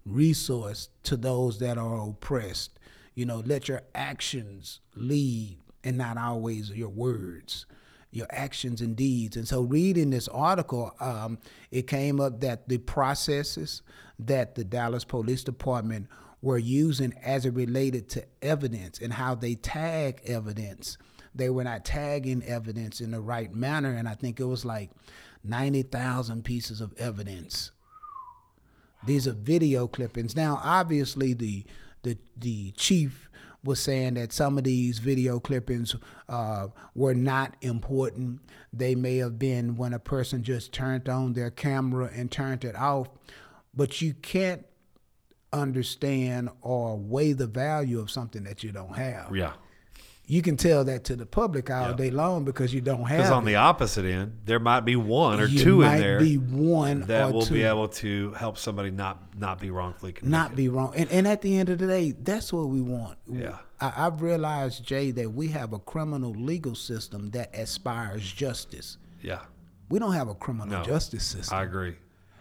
Speaker 4: resource to those that are oppressed? You know, let your actions lead and not always your words, your actions and deeds. And so, reading this article, um, it came up that the processes that the Dallas Police Department were using as it related to evidence and how they tag evidence they were not tagging evidence in the right manner and i think it was like 90,000 pieces of evidence. These are video clippings. Now obviously the the the chief was saying that some of these video clippings uh, were not important. They may have been when a person just turned on their camera and turned it off. But you can't understand or weigh the value of something that you don't have.
Speaker 1: Yeah.
Speaker 4: You can tell that to the public all day long because you don't have
Speaker 1: Because on
Speaker 4: it.
Speaker 1: the opposite end, there might be one or
Speaker 4: You
Speaker 1: two in there
Speaker 4: be one
Speaker 1: that will
Speaker 4: two.
Speaker 1: be able to help somebody not not be wrongfully convicted.
Speaker 4: not be wrong. And, and at the end of the day, that's what we want.
Speaker 1: Yeah.
Speaker 4: I, I've realized, Jay, that we have a criminal legal system that aspires justice.
Speaker 1: Yeah,
Speaker 4: We don't have a criminal
Speaker 1: No.
Speaker 4: justice system.
Speaker 1: I agree.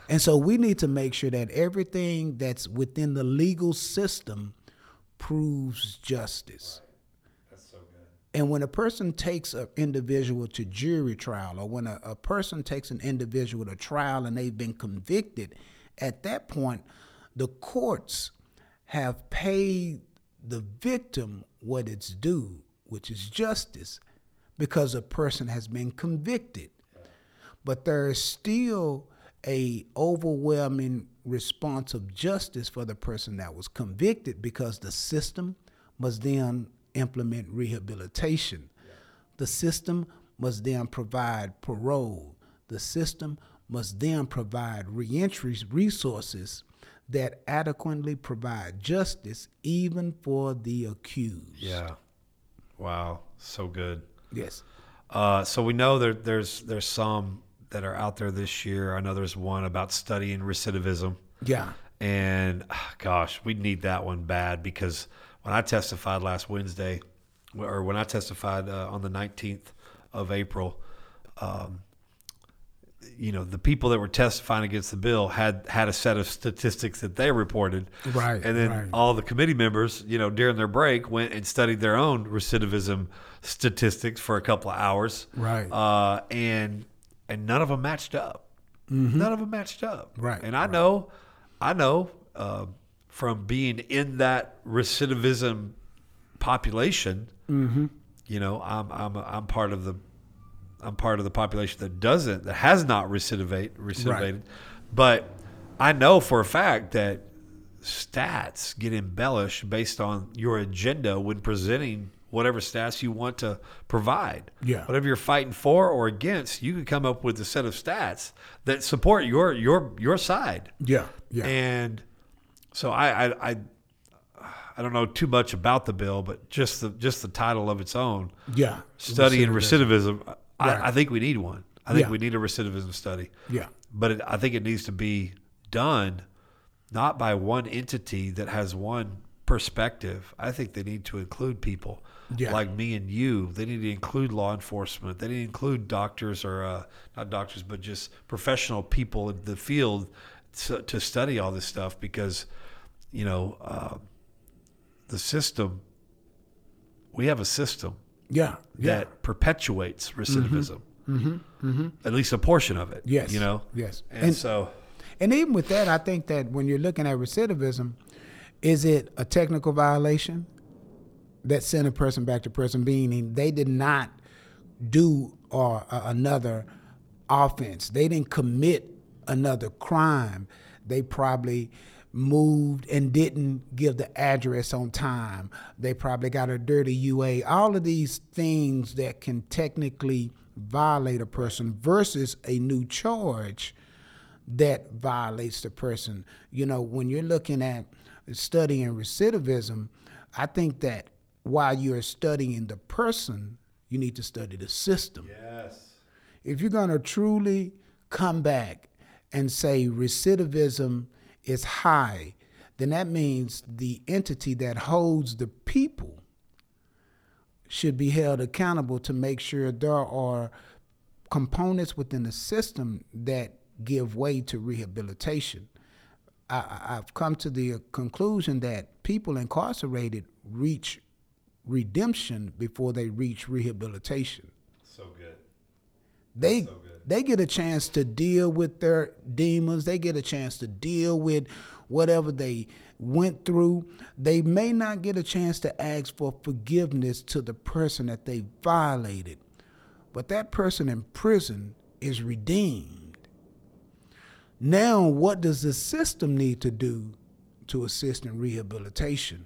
Speaker 4: And so we need to make sure that everything that's within the legal system proves justice. And when a person takes an individual to jury trial, or when a, a person takes an individual to trial and they've been convicted, at that point, the courts have paid the victim what it's due, which is justice, because a person has been convicted. But there is still a overwhelming response of justice for the person that was convicted because the system must then implement rehabilitation. The system must then provide parole. The system must then provide reentry resources that adequately provide justice even for the accused.
Speaker 1: Yeah. Wow. So good.
Speaker 4: Yes.
Speaker 1: Uh, so we know that there's there's some that are out there this year. I know there's one about studying recidivism.
Speaker 4: Yeah.
Speaker 1: And ah, gosh, we need that one bad because when I testified last Wednesday, or when I testified uh, on the 19th of April, um, you know, the people that were testifying against the bill had had a set of statistics that they reported.
Speaker 4: Right,
Speaker 1: And then
Speaker 4: right.
Speaker 1: all the committee members, you know, during their break went and studied their own recidivism statistics for a couple of hours.
Speaker 4: Right.
Speaker 1: Uh, and and none of them matched up. None of them matched up.
Speaker 4: Mm-hmm. Right,
Speaker 1: And I know, I know uh, from being in that recidivism population,
Speaker 4: Mm-hmm.
Speaker 1: you know, I'm I'm I'm part of the I'm part of the population that doesn't that has not recidivate recidivated, but I know for a fact that stats get embellished based on your agenda when presenting whatever stats you want to provide.
Speaker 4: Yeah.
Speaker 1: Whatever you're fighting for or against, you can come up with a set of stats that support your your your side.
Speaker 4: Yeah, yeah,
Speaker 1: And so I, I I I don't know too much about the bill, but just the just the title of its own,
Speaker 4: yeah.
Speaker 1: study in recidivism.
Speaker 4: Right.
Speaker 1: I, I think we need one. I think
Speaker 4: Yeah.
Speaker 1: we need a recidivism study.
Speaker 4: Yeah.
Speaker 1: But it, I think it needs to be done not by one entity that has one perspective. I think they need to include people
Speaker 4: Yeah.
Speaker 1: like me and you. They need to include law enforcement. They need to include doctors or uh, not doctors, but just professional people in the field to, to study all this stuff because, you know, uh, the system. We have a system
Speaker 4: Yeah, yeah.
Speaker 1: that perpetuates recidivism. Mm-hmm. At least a portion of it.
Speaker 4: Yes,
Speaker 1: You know?
Speaker 4: yes.
Speaker 1: And,
Speaker 4: And-
Speaker 1: so,
Speaker 4: And even with that, I think that when you're looking at recidivism, is it a technical violation that sent a person back to prison, meaning they did not do or uh, another offense, they didn't commit another crime, they probably moved and didn't give the address on time. They probably got a dirty UA. All of these things that can technically violate a person versus a new charge that violates the person. You know, when you're looking at studying recidivism, I think that while you're studying the person, you need to study the system.
Speaker 1: yes.
Speaker 4: If you're going to truly come back and say recidivism is high, then that means the entity that holds the people should be held accountable to make sure there are components within the system that give way to rehabilitation. I- I've come to the conclusion that people incarcerated reach redemption before they reach rehabilitation.
Speaker 1: So good.
Speaker 4: They
Speaker 1: so good.
Speaker 4: They get a chance to deal with their demons. They get a chance to deal with whatever they went through. They may not get a chance to ask for forgiveness to the person that they violated, but that person in prison is redeemed. Now, what does the system need to do to assist in rehabilitation?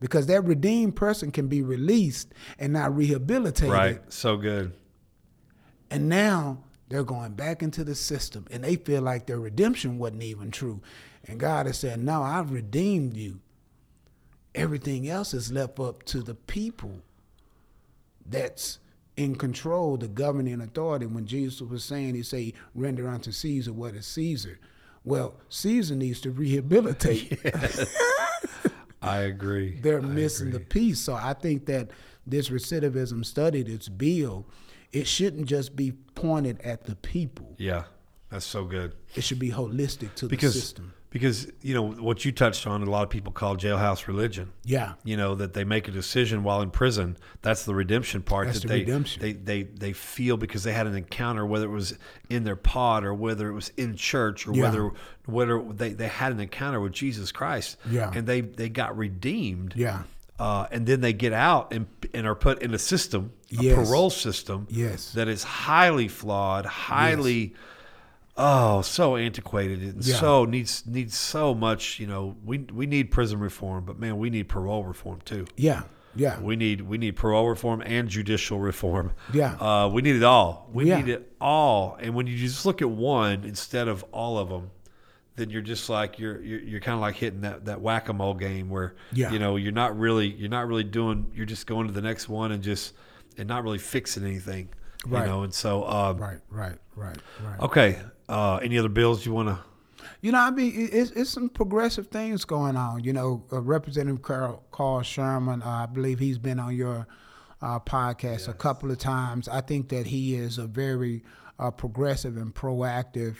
Speaker 4: Because that redeemed person can be released and not rehabilitated.
Speaker 1: Right. So good.
Speaker 4: And now they're going back into the system and they feel like their redemption wasn't even true. And God has said, No, I've redeemed you. Everything else is left up to the people that's in control, the governing authority. When Jesus was saying, He say, render unto Caesar what is Caesar. Well, Caesar needs to rehabilitate. *laughs*
Speaker 1: I agree.
Speaker 4: They're
Speaker 1: I
Speaker 4: missing the piece. So I think that this recidivism study, this bill, it shouldn't just be pointed at the people.
Speaker 1: Yeah. That's so good.
Speaker 4: It should be holistic to
Speaker 1: Because
Speaker 4: the system.
Speaker 1: because you know what you touched on, a lot of people call jailhouse religion.
Speaker 4: Yeah.
Speaker 1: You know that they make a decision while in prison. That's the redemption part.
Speaker 4: That's
Speaker 1: that
Speaker 4: the
Speaker 1: they,
Speaker 4: redemption.
Speaker 1: They they they feel because they had an encounter, whether it was in their pod or whether it was in church or
Speaker 4: Yeah.
Speaker 1: whether whether they, they had an encounter with Jesus Christ.
Speaker 4: Yeah.
Speaker 1: And they they got redeemed.
Speaker 4: Yeah.
Speaker 1: Uh, and then they get out and and are put in a system, a
Speaker 4: Yes.
Speaker 1: parole system.
Speaker 4: Yes.
Speaker 1: That is highly flawed, highly. Oh, so antiquated and
Speaker 4: Yeah.
Speaker 1: so needs needs so much. You know, we we need prison reform, but man, we need parole reform too.
Speaker 4: Yeah. Yeah.
Speaker 1: We need we need parole reform and judicial reform.
Speaker 4: Yeah.
Speaker 1: uh, we need it all. We
Speaker 4: Yeah.
Speaker 1: need it all. And when you just look at one instead of all of them, then you're just like you're you're, you're kind of like hitting that, that whack a mole game where
Speaker 4: Yeah.
Speaker 1: you know you're not really you're not really doing you're just going to the next one and just and not really fixing anything.
Speaker 4: Right.
Speaker 1: You know, and so um,
Speaker 4: right. Right. Right. Right.
Speaker 1: okay. Uh, any other bills you want to?
Speaker 4: You know, I mean, it's, it's some progressive things going on. You know, uh, Representative Carl, Carl Sherman, uh, I believe he's been on your uh, podcast a couple of times. I think that he is a very uh, progressive and proactive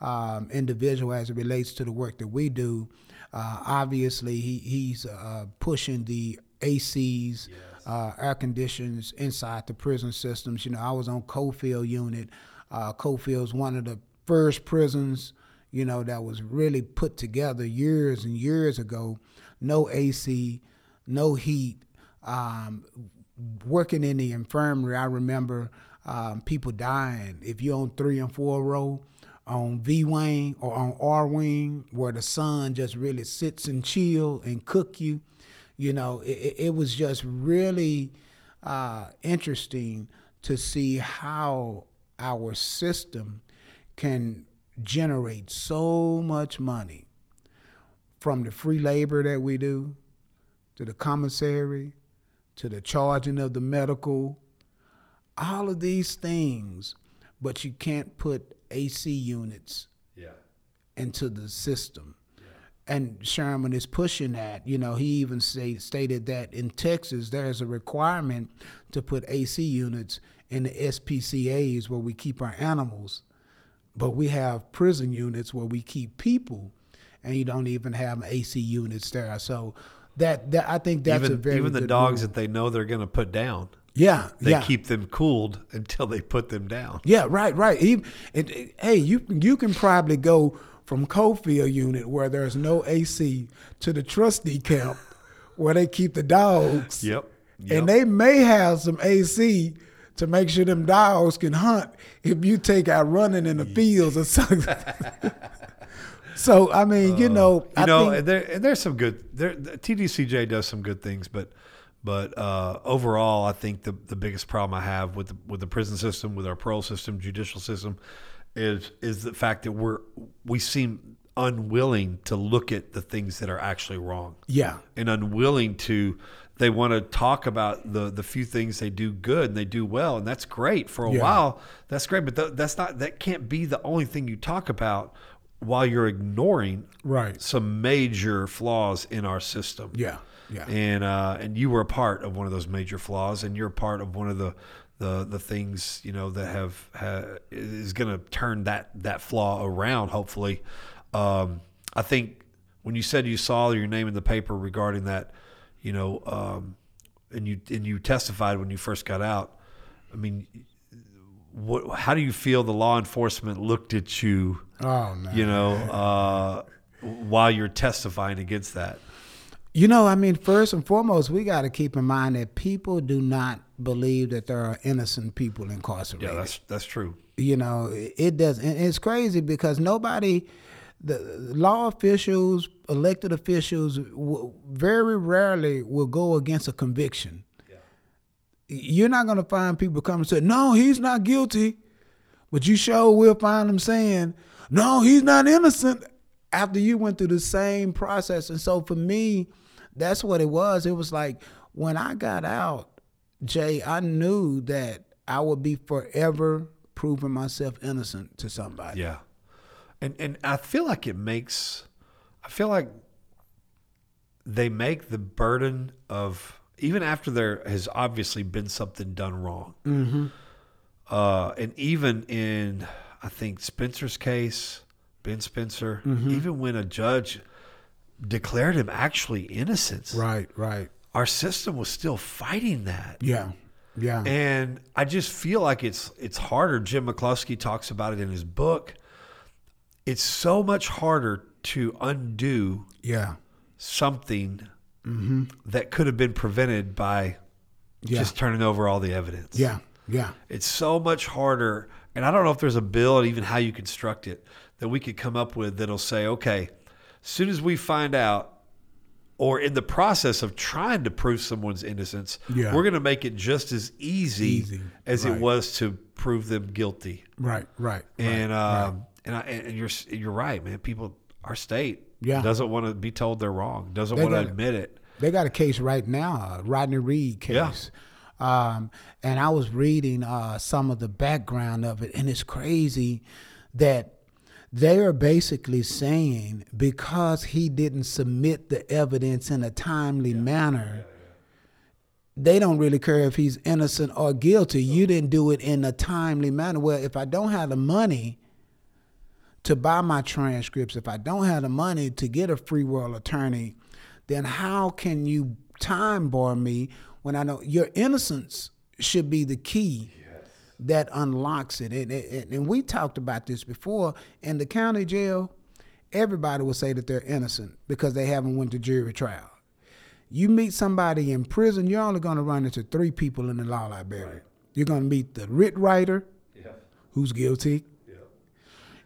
Speaker 4: um, individual as it relates to the work that we do. Uh, obviously, he, he's uh, pushing the ACs, uh, air conditions inside the prison systems. You know, I was on Coffield unit. Uh, Coffield's one of the first prisons, you know, that was really put together years and years ago. No AC, no heat. Um, working in the infirmary, I remember um, people dying. If you're on three and four row, on V Wing or on R Wing, where the sun just really sits and chill and cook you. You know, it, it was just really uh, interesting to see how our system can generate so much money from the free labor that we do to the commissary to the charging of the medical, all of these things, but you can't put AC units
Speaker 1: Yeah.
Speaker 4: into the system. And Sherman is pushing that. You know, he even say, stated that in Texas there's a requirement to put AC units in the SPCA's where we keep our animals, but we have prison units where we keep people, and you don't even have AC units there. So that, that I think that's
Speaker 1: even
Speaker 4: a very
Speaker 1: even the dogs that they know they're going to put down,
Speaker 4: yeah
Speaker 1: they
Speaker 4: yeah.
Speaker 1: keep them cooled *laughs* until they put them down.
Speaker 4: Yeah, right, right. Even, it, it- hey, you you can probably go from Coffield unit where there's no AC to the trustee camp where they keep the dogs.
Speaker 1: Yep. Yep.
Speaker 4: And they may have some AC to make sure them dogs can hunt if you take out running in the fields or something. *laughs* so I mean, you uh, know,
Speaker 1: you
Speaker 4: I
Speaker 1: know,
Speaker 4: think,
Speaker 1: and there there's some good. There, the TDCJ does some good things, but but uh, overall, I think the the biggest problem I have with the, with the prison system, with our parole system, judicial system, is is the fact that we're we seem unwilling to look at the things that are actually wrong.
Speaker 4: yeah,
Speaker 1: and unwilling to they want to talk about the the few things they do good and they do well and that's great for a
Speaker 4: Yeah.
Speaker 1: while that's great but th- that's not that can't be the only thing you talk about while you're ignoring
Speaker 4: Right.
Speaker 1: some major flaws in our system
Speaker 4: yeah, yeah.
Speaker 1: and uh, and you were a part of one of those major flaws, and you're a part of one of the the the things you know that have, ha is going to turn that that flaw around. Hopefully, um, I think when you said you saw your name in the paper regarding that, you know, um, and you and you testified when you first got out. I mean, what? How do you feel the law enforcement looked at you?
Speaker 4: Oh no.
Speaker 1: You know, uh, while you're testifying against that.
Speaker 4: You know, I mean, first and foremost, we got to keep in mind that people do not believe that there are innocent people incarcerated.
Speaker 1: Yeah, that's that's true.
Speaker 4: you know, it- does, and it's crazy because nobody, the law officials, elected officials, w- very rarely will go against a conviction. Yeah. You're not going to find people come and say, "No, he's not guilty," but you sure will find them saying, "No, he's not innocent." After you went through the same process, and so for me, that's what it was. It was like when I got out, Jay, I knew that I would be forever proving myself innocent to somebody.
Speaker 1: Yeah, and and I feel like it makes, I feel like they make the burden of even after there has obviously been something done wrong, mm-hmm. uh, and even in I think Spencer's case, Ben Spencer, even when a judge declared him actually innocent,
Speaker 4: Right, right.
Speaker 1: our system was still fighting that.
Speaker 4: Yeah, yeah.
Speaker 1: And I just feel like it's it's harder. Jim McCloskey talks about it in his book. It's so much harder to undo
Speaker 4: yeah,
Speaker 1: something mm-hmm. that could have been prevented by
Speaker 4: Yeah.
Speaker 1: just turning over all the evidence.
Speaker 4: yeah, yeah.
Speaker 1: It's so much harder. And I don't know if there's a bill and even how you construct it that we could come up with that'll say, okay, soon as we find out or in the process of trying to prove someone's innocence,
Speaker 4: Yeah.
Speaker 1: we're going to make it just as easy,
Speaker 4: Easy,
Speaker 1: as it was to prove them guilty.
Speaker 4: Right, right.
Speaker 1: And um, and I, and you're you're right, man. People, our state
Speaker 4: Yeah.
Speaker 1: doesn't want to be told they're wrong. Doesn't want to admit it.
Speaker 4: They got a case right now, Rodney Reed case.
Speaker 1: Yeah.
Speaker 4: case. Um, and I was reading uh, some of the background of it, and it's crazy that they are basically saying because he didn't submit the evidence in a timely manner, they don't really care if he's innocent or guilty. You didn't do it in a timely manner. Well, if I don't have the money to buy my transcripts, if I don't have the money to get a free world attorney, then how can you time bar me when I know your innocence should be the key that unlocks it? And, and, and we talked about this before. In the county jail, everybody will say that they're innocent because they haven't went to jury trial. You meet somebody in prison, you're only going to run into three people in the law library. You're going to meet the writ writer, who's guilty.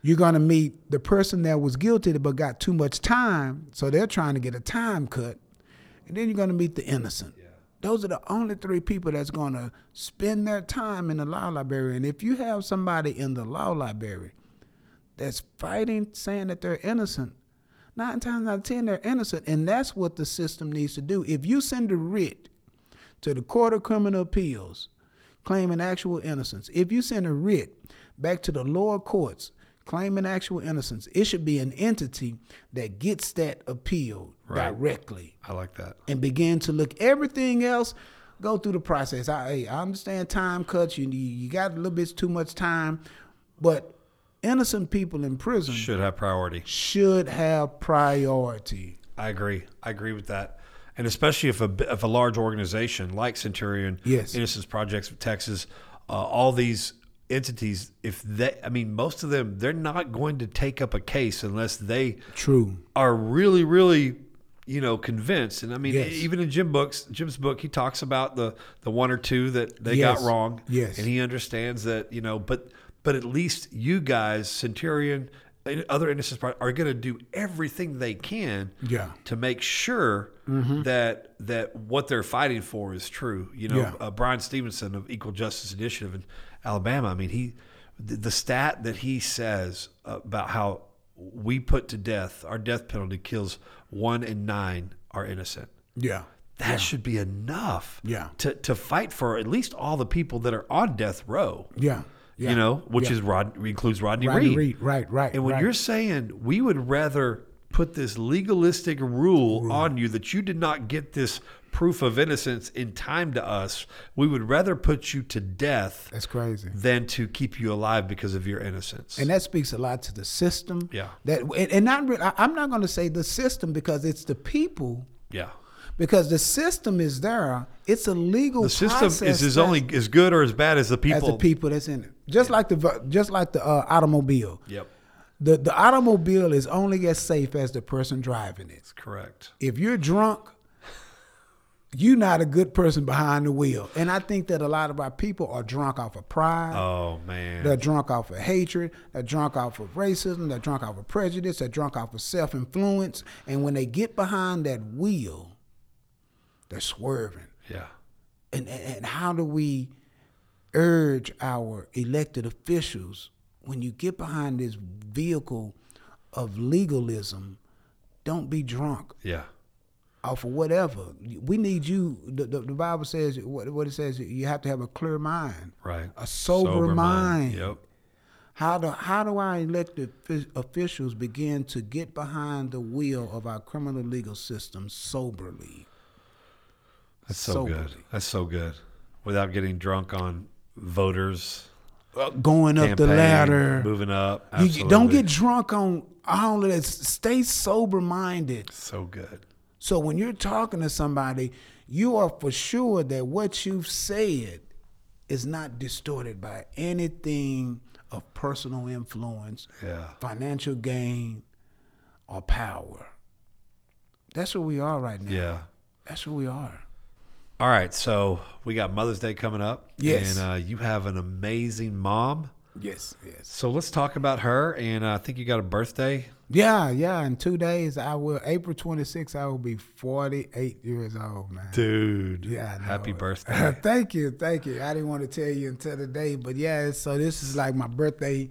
Speaker 4: You're going to meet the person that was guilty but got too much time, so they're trying to get a time cut. And then you're going to meet the innocent. Those are the only three people that's going to spend their time in the law library. And if you have somebody in the law library that's fighting, saying that they're innocent, nine times out of ten they're innocent. And that's what the system needs to do. If you send a writ to the Court of Criminal Appeals claiming actual innocence, if you send a writ back to the lower courts claiming actual innocence, it should be an entity that gets that appeal
Speaker 1: Right.
Speaker 4: directly
Speaker 1: I like that.
Speaker 4: and begin to look everything else go through the process i, I understand time cuts you you got a little bit too much time but innocent people in prison should,
Speaker 1: have priority.
Speaker 4: Should have priority
Speaker 1: I agree. I agree with that. And especially if a if a large organization like Centurion,
Speaker 4: Yes.
Speaker 1: Innocence Projects of Texas, uh, all these entities, if they, I mean, most of them, they're not going to take up a case unless they
Speaker 4: true
Speaker 1: are really, really, you know, convinced. And I mean,
Speaker 4: Yes.
Speaker 1: even in Jim books, Jim's book, he talks about the the one or two that they
Speaker 4: Yes.
Speaker 1: got wrong.
Speaker 4: Yes.
Speaker 1: and he understands that, you know, but but at least you guys, Centurion, and other innocence Pro- are going to do everything they can.
Speaker 4: Yeah.
Speaker 1: to make sure that that what they're fighting for is true. You know,
Speaker 4: Yeah.
Speaker 1: uh, Bryan Stevenson of Equal Justice Initiative in Alabama. I mean, he the, stat that he says about how we put to death our death penalty kills one in nine are innocent.
Speaker 4: yeah
Speaker 1: That should be enough.
Speaker 4: Yeah.
Speaker 1: To to fight for at least all the people that are on death row.
Speaker 4: yeah yeah
Speaker 1: You know, which
Speaker 4: yeah.
Speaker 1: is Rod includes Rodney,
Speaker 4: Rodney
Speaker 1: Reed.
Speaker 4: Reed, right, right,
Speaker 1: And when
Speaker 4: right.
Speaker 1: you're saying we would rather put this legalistic rule on you that you did not get this proof of innocence in time to us, we would rather put you to death
Speaker 4: that's crazy
Speaker 1: than to keep you alive because of your innocence.
Speaker 4: and that speaks a lot to the system
Speaker 1: Yeah.
Speaker 4: that and, and not re- I- i'm not going to say the system because it's the people
Speaker 1: yeah.
Speaker 4: because the system is there it's a legal
Speaker 1: The system is
Speaker 4: that's-
Speaker 1: only as good or as bad as the people.
Speaker 4: as the people that's in it. Just like the just like the uh, automobile.
Speaker 1: Yep.
Speaker 4: The the automobile is only as safe as the person driving it.
Speaker 1: Correct.
Speaker 4: If you're drunk, you're not a good person behind the wheel. And I think that a lot of our people are drunk off of pride.
Speaker 1: Oh man.
Speaker 4: They're drunk off of hatred. They're drunk off of racism. They're drunk off of prejudice. They're drunk off of self influence. And when they get behind that wheel, they're swerving.
Speaker 1: yeah.
Speaker 4: and, and and how do we urge our elected officials when you get behind this vehicle of legalism don't be drunk
Speaker 1: Yeah.
Speaker 4: Off of whatever we need you the, the, the bible says what, what it says you have to have a clear mind
Speaker 1: Right.
Speaker 4: a sober, mind,
Speaker 1: Yep.
Speaker 4: how do how do our elected officials begin to get behind the wheel of our criminal legal system soberly
Speaker 1: That's so good. That's so good. Without getting drunk on voters,
Speaker 4: Uh, going up the ladder
Speaker 1: moving up.
Speaker 4: You- You, don't get drunk on all of that. Stay sober minded.
Speaker 1: so good.
Speaker 4: So when you're talking to somebody, you are for sure that what you've said is not distorted by anything of personal influence,
Speaker 1: Yeah.
Speaker 4: financial gain, or power. That's where we are right now.
Speaker 1: Yeah.
Speaker 4: That's where we are.
Speaker 1: All right. So we got Mother's Day coming up.
Speaker 4: Yes.
Speaker 1: And uh, you have an amazing mom.
Speaker 4: Yes, yes.
Speaker 1: So let's talk about her. And uh, I think you got a birthday.
Speaker 4: Yeah, yeah. In two days, I will. April 26th, I will be 48 years old, man.
Speaker 1: Dude.
Speaker 4: Yeah.
Speaker 1: Happy birthday. *laughs*
Speaker 4: thank you, thank you. I didn't want to tell you until today, but yeah. So this is like my birthday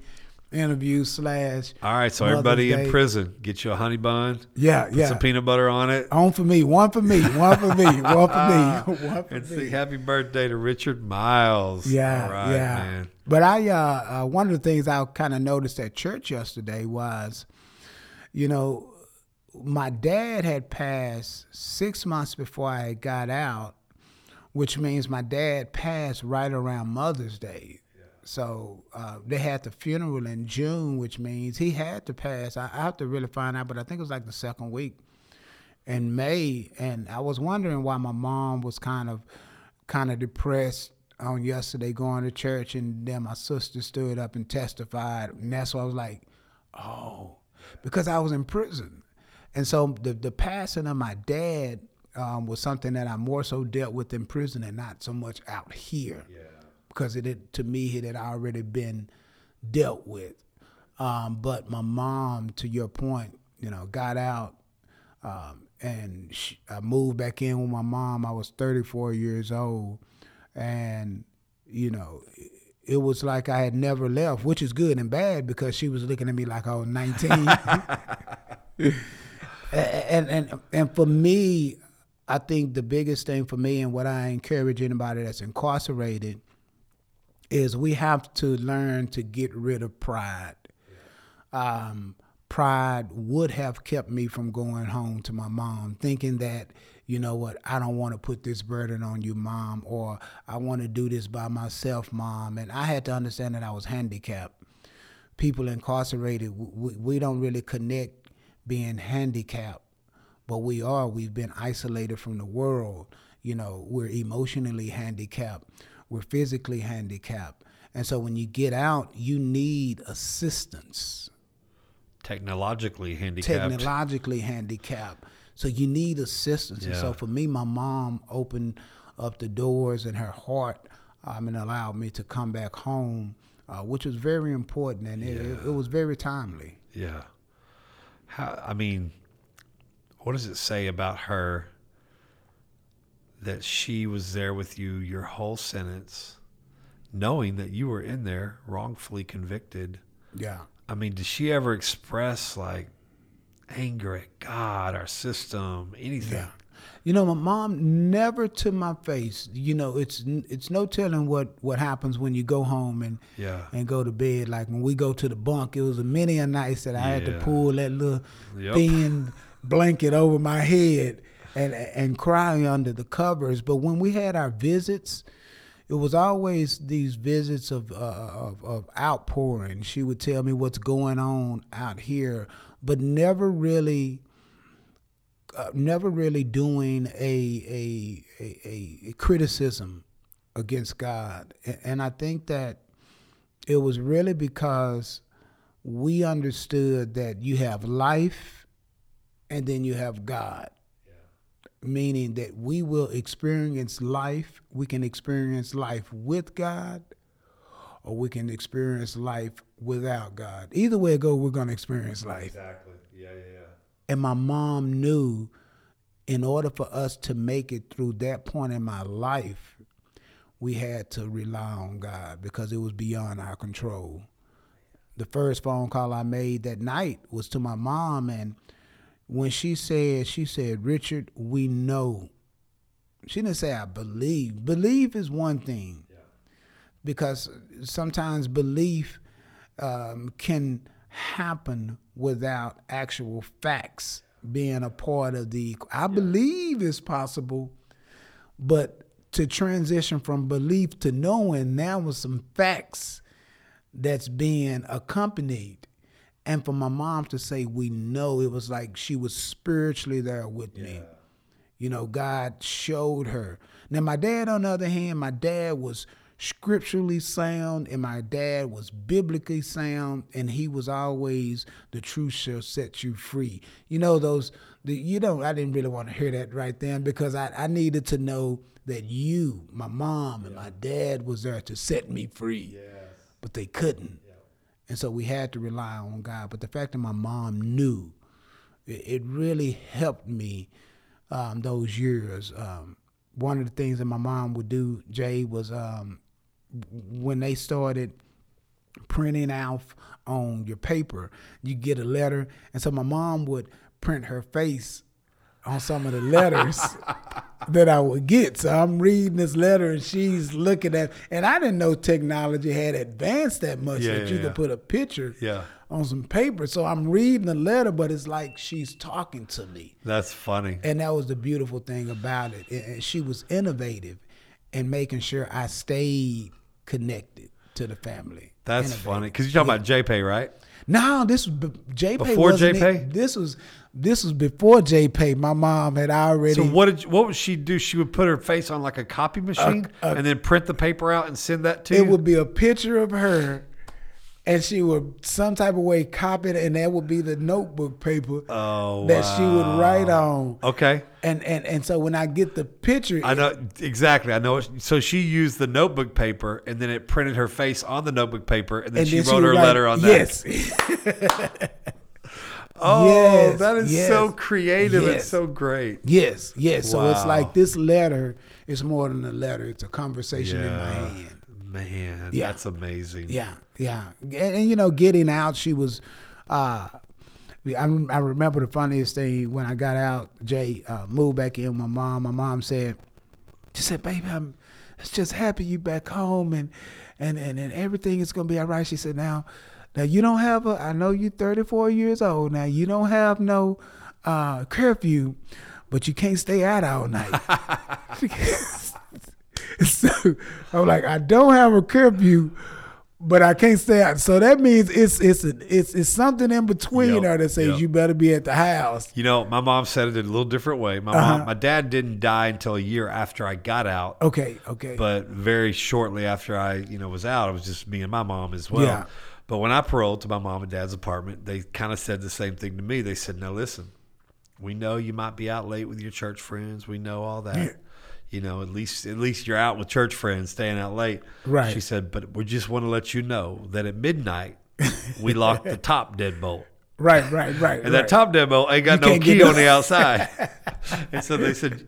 Speaker 4: interview slash.
Speaker 1: All right. So everybody in prison, get you a honey bun.
Speaker 4: Yeah,
Speaker 1: Put
Speaker 4: yeah.
Speaker 1: some peanut butter on it.
Speaker 4: On for me, one for me, one for me, one for me, *laughs* *laughs* one for
Speaker 1: And
Speaker 4: me.
Speaker 1: say happy birthday to Richard Miles.
Speaker 4: Yeah,
Speaker 1: All right,
Speaker 4: yeah.
Speaker 1: man.
Speaker 4: But I, uh, uh, one of the things I kind of noticed at church yesterday was, you know, my dad had passed six months before I got out, which means my dad passed right around Mother's Day. So uh, they had the funeral in June, which means he had to pass. I, I have to really find out, but I think it was like the second week in May, and I was wondering why my mom was kind of kind of depressed on yesterday going to church, and then my sister stood up and testified, and that's why I was like, oh, because I was in prison, and so the the passing of my dad um, was something that I more so dealt with in prison and not so much out here, because it had, to me it had already been dealt with. Um, but my mom, to your point, you know, got out um, and she, I moved back in with my mom. I was 34 years old, and you know, it, was like I had never left, which is good and bad because she was looking at me like I was 19. *laughs* and and and for me, I think the biggest thing for me and what I encourage anybody that's incarcerated is we have to learn to get rid of pride. Um, pride would have kept me from going home to my mom, thinking that, you know what, I don't want to put this burden on you, mom, or I want to do this by myself, mom. And I had to understand that I was handicapped. People incarcerated, we, we don't really connect being handicapped, but we are. We've been isolated from the world. You know, we're emotionally handicapped we're physically handicapped. And so when you get out, you need assistance.
Speaker 1: Technologically handicapped.
Speaker 4: Technologically handicapped. So you need assistance. Yeah. And so for me, my mom opened up the doors in her heart um, and allowed me to come back home, uh, which was very important and yeah. it, it was very timely.
Speaker 1: Yeah. How, I mean, what does it say about her that she was there with you your whole sentence, knowing that you were in there wrongfully convicted.
Speaker 4: Yeah.
Speaker 1: I mean, did she ever express like anger at God, our system, anything? Yeah.
Speaker 4: You know, my mom never to my face. You know, it's it's no telling what what happens when you go home and
Speaker 1: yeah.
Speaker 4: and go to bed. Like when we go to the bunk, it was a many a nights that I yeah. had to pull that little yep. thin blanket over my head and and crying under the covers. But when we had our visits, it was always these visits of, uh, of, of outpouring. She would tell me what's going on out here, but never really. Uh, never really doing a, a a, a criticism against God, and I think that it was really because we understood that you have life, and then you have God, meaning that we will experience life. We can experience life with God, or we can experience life without God. Either way it goes, we're going to experience life.
Speaker 1: Exactly. Yeah, yeah, yeah.
Speaker 4: And my mom knew in order for us to make it through that point in my life, we had to rely on God because it was beyond our control. The first phone call I made that night was to my mom, and when she said, she said, Richard, we know. She didn't say, I believe. Believe is one thing. Because sometimes belief um, can happen without actual facts being a part of the. I yeah. believe it's possible, but to transition from belief to knowing now with some facts that's being accompanied and for my mom to say we know it was like she was spiritually there with yeah. me you know god showed her now my dad on the other hand my dad was scripturally sound and my dad was biblically sound and he was always the truth shall set you free you know those the, you know i didn't really want to hear that right then because i, I needed to know that you my mom and yeah. my dad was there to set me free
Speaker 1: yes.
Speaker 4: but they couldn't and so we had to rely on God. But the fact that my mom knew, it, it really helped me um, those years. Um, one of the things that my mom would do, Jay, was um, when they started printing out on your paper, you get a letter. And so my mom would print her face on some of the letters *laughs* that I would get. So I'm reading this letter and she's looking at, and I didn't know technology had advanced that much yeah, that yeah, you yeah. could put a picture
Speaker 1: yeah.
Speaker 4: on some paper. So I'm reading the letter, but it's like she's talking to me.
Speaker 1: That's funny.
Speaker 4: And that was the beautiful thing about it. And she was innovative in making sure I stayed connected to the family.
Speaker 1: That's innovative. funny because you're talking about JPay, right?
Speaker 4: No, this was JPay.
Speaker 1: Before JPay?
Speaker 4: This was this was before JPay. My mom had already.
Speaker 1: So what did what would she do? She would put her face on like a copy machine and then print the paper out and send that to
Speaker 4: it
Speaker 1: you.
Speaker 4: It would be a picture of her and she would some type of way copy it, and that would be the notebook paper
Speaker 1: Oh,
Speaker 4: that she would write on.
Speaker 1: Okay.
Speaker 4: And and and so when I get the picture,
Speaker 1: I know exactly. I know. So she used the notebook paper, and then it printed her face on the notebook paper, and then
Speaker 4: and
Speaker 1: she
Speaker 4: then
Speaker 1: wrote her
Speaker 4: write,
Speaker 1: letter on that.
Speaker 4: Yes, *laughs* *laughs*
Speaker 1: Oh,
Speaker 4: Yes,
Speaker 1: that is
Speaker 4: yes,
Speaker 1: so creative and
Speaker 4: yes.
Speaker 1: so great.
Speaker 4: yes, yes. So it's like this letter is more than a letter; it's a conversation in my hand.
Speaker 1: Man,
Speaker 4: Yeah.
Speaker 1: that's amazing.
Speaker 4: Yeah, yeah, and, and, you know, getting out, she was. uh I, I remember the funniest thing when I got out. Jay uh, moved back in with my mom. My mom said, "She said, baby, I'm just happy you back home, and and and, and everything is gonna be all right." She said, "Now, now you don't have a. I know you're 34 years old. Now you don't have no uh, curfew, but you can't stay out all night." *laughs* *laughs* *laughs* so I'm like, I don't have a curfew, but I can't stay out. So that means it's it's a, it's it's something in between
Speaker 1: Yep,
Speaker 4: there that says
Speaker 1: yep.
Speaker 4: you better be at the house.
Speaker 1: You know, my mom said it in a little different way. My
Speaker 4: Uh-huh.
Speaker 1: mom, my dad didn't die until a year after I got out.
Speaker 4: Okay, okay.
Speaker 1: but very shortly after I, you know, was out, it was just me and my mom as well.
Speaker 4: Yeah.
Speaker 1: But when I paroled to my mom and dad's apartment, they kind of said the same thing to me. They said, "Now listen, we know you might be out late with your church friends. We know all that. You know, at least at least you're out with church friends, staying out late."
Speaker 4: Right.
Speaker 1: She said, "But we just want to let you know that at midnight we locked the top deadbolt."
Speaker 4: right, right, right.
Speaker 1: And
Speaker 4: right.
Speaker 1: that top demo ain't got
Speaker 4: You
Speaker 1: no key on the outside. *laughs* and so they said,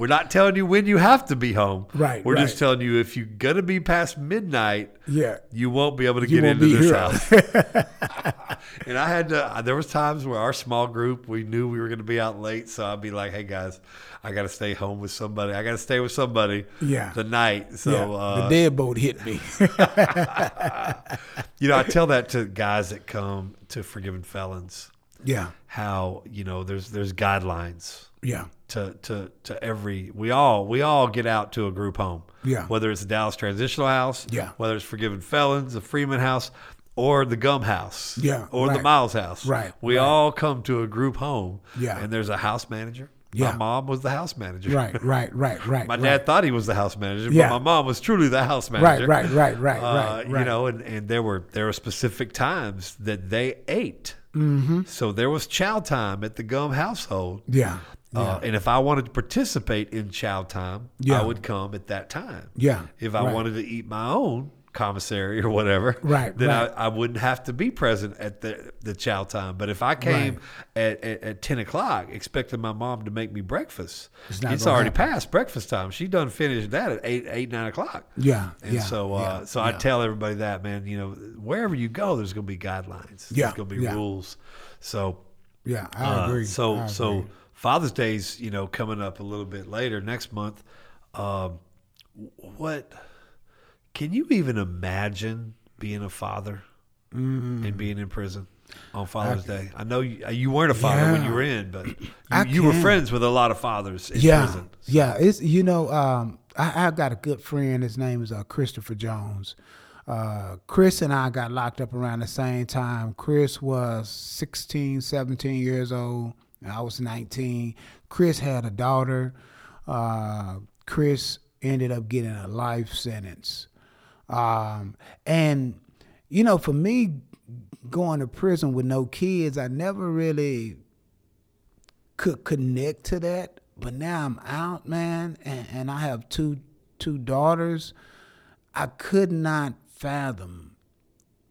Speaker 1: We're not telling you when you have to be home.
Speaker 4: Right,
Speaker 1: We're
Speaker 4: right.
Speaker 1: just telling you if you're going to be past midnight,
Speaker 4: Yeah.
Speaker 1: you won't be able to
Speaker 4: You
Speaker 1: get into this
Speaker 4: here.
Speaker 1: house. *laughs* *laughs* and I had to, there was times where our small group, we knew we were going to be out late. So I'd be like, hey guys, I got to stay home with somebody. I got to stay with somebody
Speaker 4: Yeah.
Speaker 1: tonight. So,
Speaker 4: yeah,
Speaker 1: uh,
Speaker 4: the deadbolt hit me. *laughs*
Speaker 1: you know, I tell that to guys that come to forgiven felons,
Speaker 4: yeah,
Speaker 1: how, you know, there's, there's guidelines.
Speaker 4: Yeah,
Speaker 1: to to to every we all we all get out to a group home.
Speaker 4: Yeah.
Speaker 1: Whether it's the Dallas Transitional House,
Speaker 4: Yeah.
Speaker 1: Whether it's Forgiven Felons, the Freeman House, or the Gum House,
Speaker 4: Yeah,
Speaker 1: Or the. Miles House,
Speaker 4: Right,
Speaker 1: We
Speaker 4: right.
Speaker 1: all come to a group home,
Speaker 4: Yeah.
Speaker 1: And there's a house manager.
Speaker 4: Yeah.
Speaker 1: My mom was the house manager.
Speaker 4: right, right, right, *laughs* right.
Speaker 1: My
Speaker 4: right.
Speaker 1: dad thought he was the house manager,
Speaker 4: Yeah.
Speaker 1: but my mom was truly the house manager.
Speaker 4: right, right, right,
Speaker 1: Uh,
Speaker 4: right,
Speaker 1: You know, and, and there were there were specific times that they ate. Mm-hmm. So there was chow time at the Gum household.
Speaker 4: Yeah,
Speaker 1: Uh, and if I wanted to participate in chow time,
Speaker 4: Yeah.
Speaker 1: I would come at that time.
Speaker 4: Yeah,
Speaker 1: If I
Speaker 4: right.
Speaker 1: wanted to eat my own commissary or whatever, *laughs*
Speaker 4: Right,
Speaker 1: then
Speaker 4: right.
Speaker 1: I, I wouldn't have to be present at the the chow time. But if I came at, at, at ten o'clock expecting my mom to make me breakfast,
Speaker 4: It's
Speaker 1: it's, already
Speaker 4: happen.
Speaker 1: past breakfast time. She done finished that at eight eight nine o'clock.
Speaker 4: Yeah,
Speaker 1: And
Speaker 4: yeah,
Speaker 1: so, uh,
Speaker 4: yeah,
Speaker 1: so I
Speaker 4: yeah.
Speaker 1: tell everybody that, man. You know, wherever you go, there's going to be guidelines.
Speaker 4: Yeah,
Speaker 1: there's going to be
Speaker 4: yeah.
Speaker 1: rules. So,
Speaker 4: yeah. I
Speaker 1: uh,
Speaker 4: agree.
Speaker 1: So
Speaker 4: I
Speaker 1: so
Speaker 4: agree.
Speaker 1: Father's Day's you know coming up a little bit later next month. Um, what can you even imagine being a father
Speaker 4: Mm-hmm.
Speaker 1: and being in prison on Father's Day? I know you, you weren't a father when you were in, but *clears throat* you, you were friends with a lot of fathers in
Speaker 4: yeah,
Speaker 1: prison.
Speaker 4: yeah. It's you know, um, I, I got a good friend. His name is uh, Christopher Jones. Uh, Chris and I got locked up around the same time. Chris was 16, 17 years old. I was 19. Chris had a daughter. Uh, Chris ended up getting a life sentence. Um, and, you know, for me, going to prison with no kids, I never really could connect to that. But now I'm out, man, and, and I have two two daughters. I could not fathom